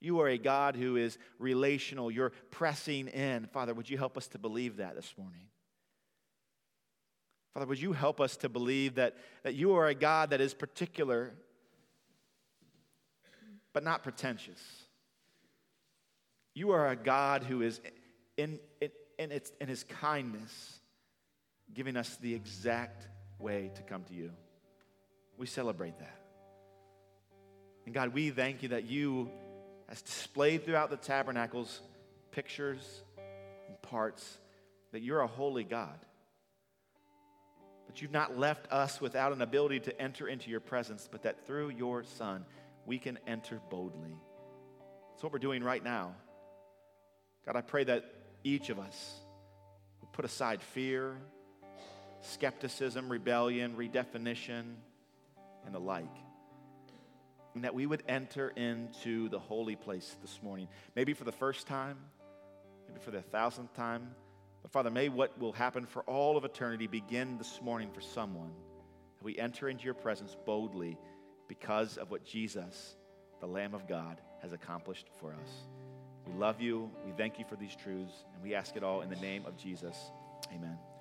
You are a God who is relational. You're pressing in. Father, would you help us to believe that this morning? Father, would you help us to believe that, that you are a God that is particular, but not pretentious? You are a God who is, in, in, in, its, in his kindness, giving us the exact way to come to you. We celebrate that. And God, we thank you that you, as displayed throughout the tabernacles, pictures and parts, that you're a holy God. But you've not left us without an ability to enter into your presence, but that through your Son, we can enter boldly. That's what we're doing right now. God, I pray that each of us would put aside fear, skepticism, rebellion, redefinition and the like. And that we would enter into the holy place this morning, maybe for the first time, maybe for the thousandth time. But Father, may what will happen for all of eternity begin this morning for someone. That we enter into your presence boldly because of what Jesus, the Lamb of God, has accomplished for us. We love you. We thank you for these truths. And we ask it all in the name of Jesus. Amen.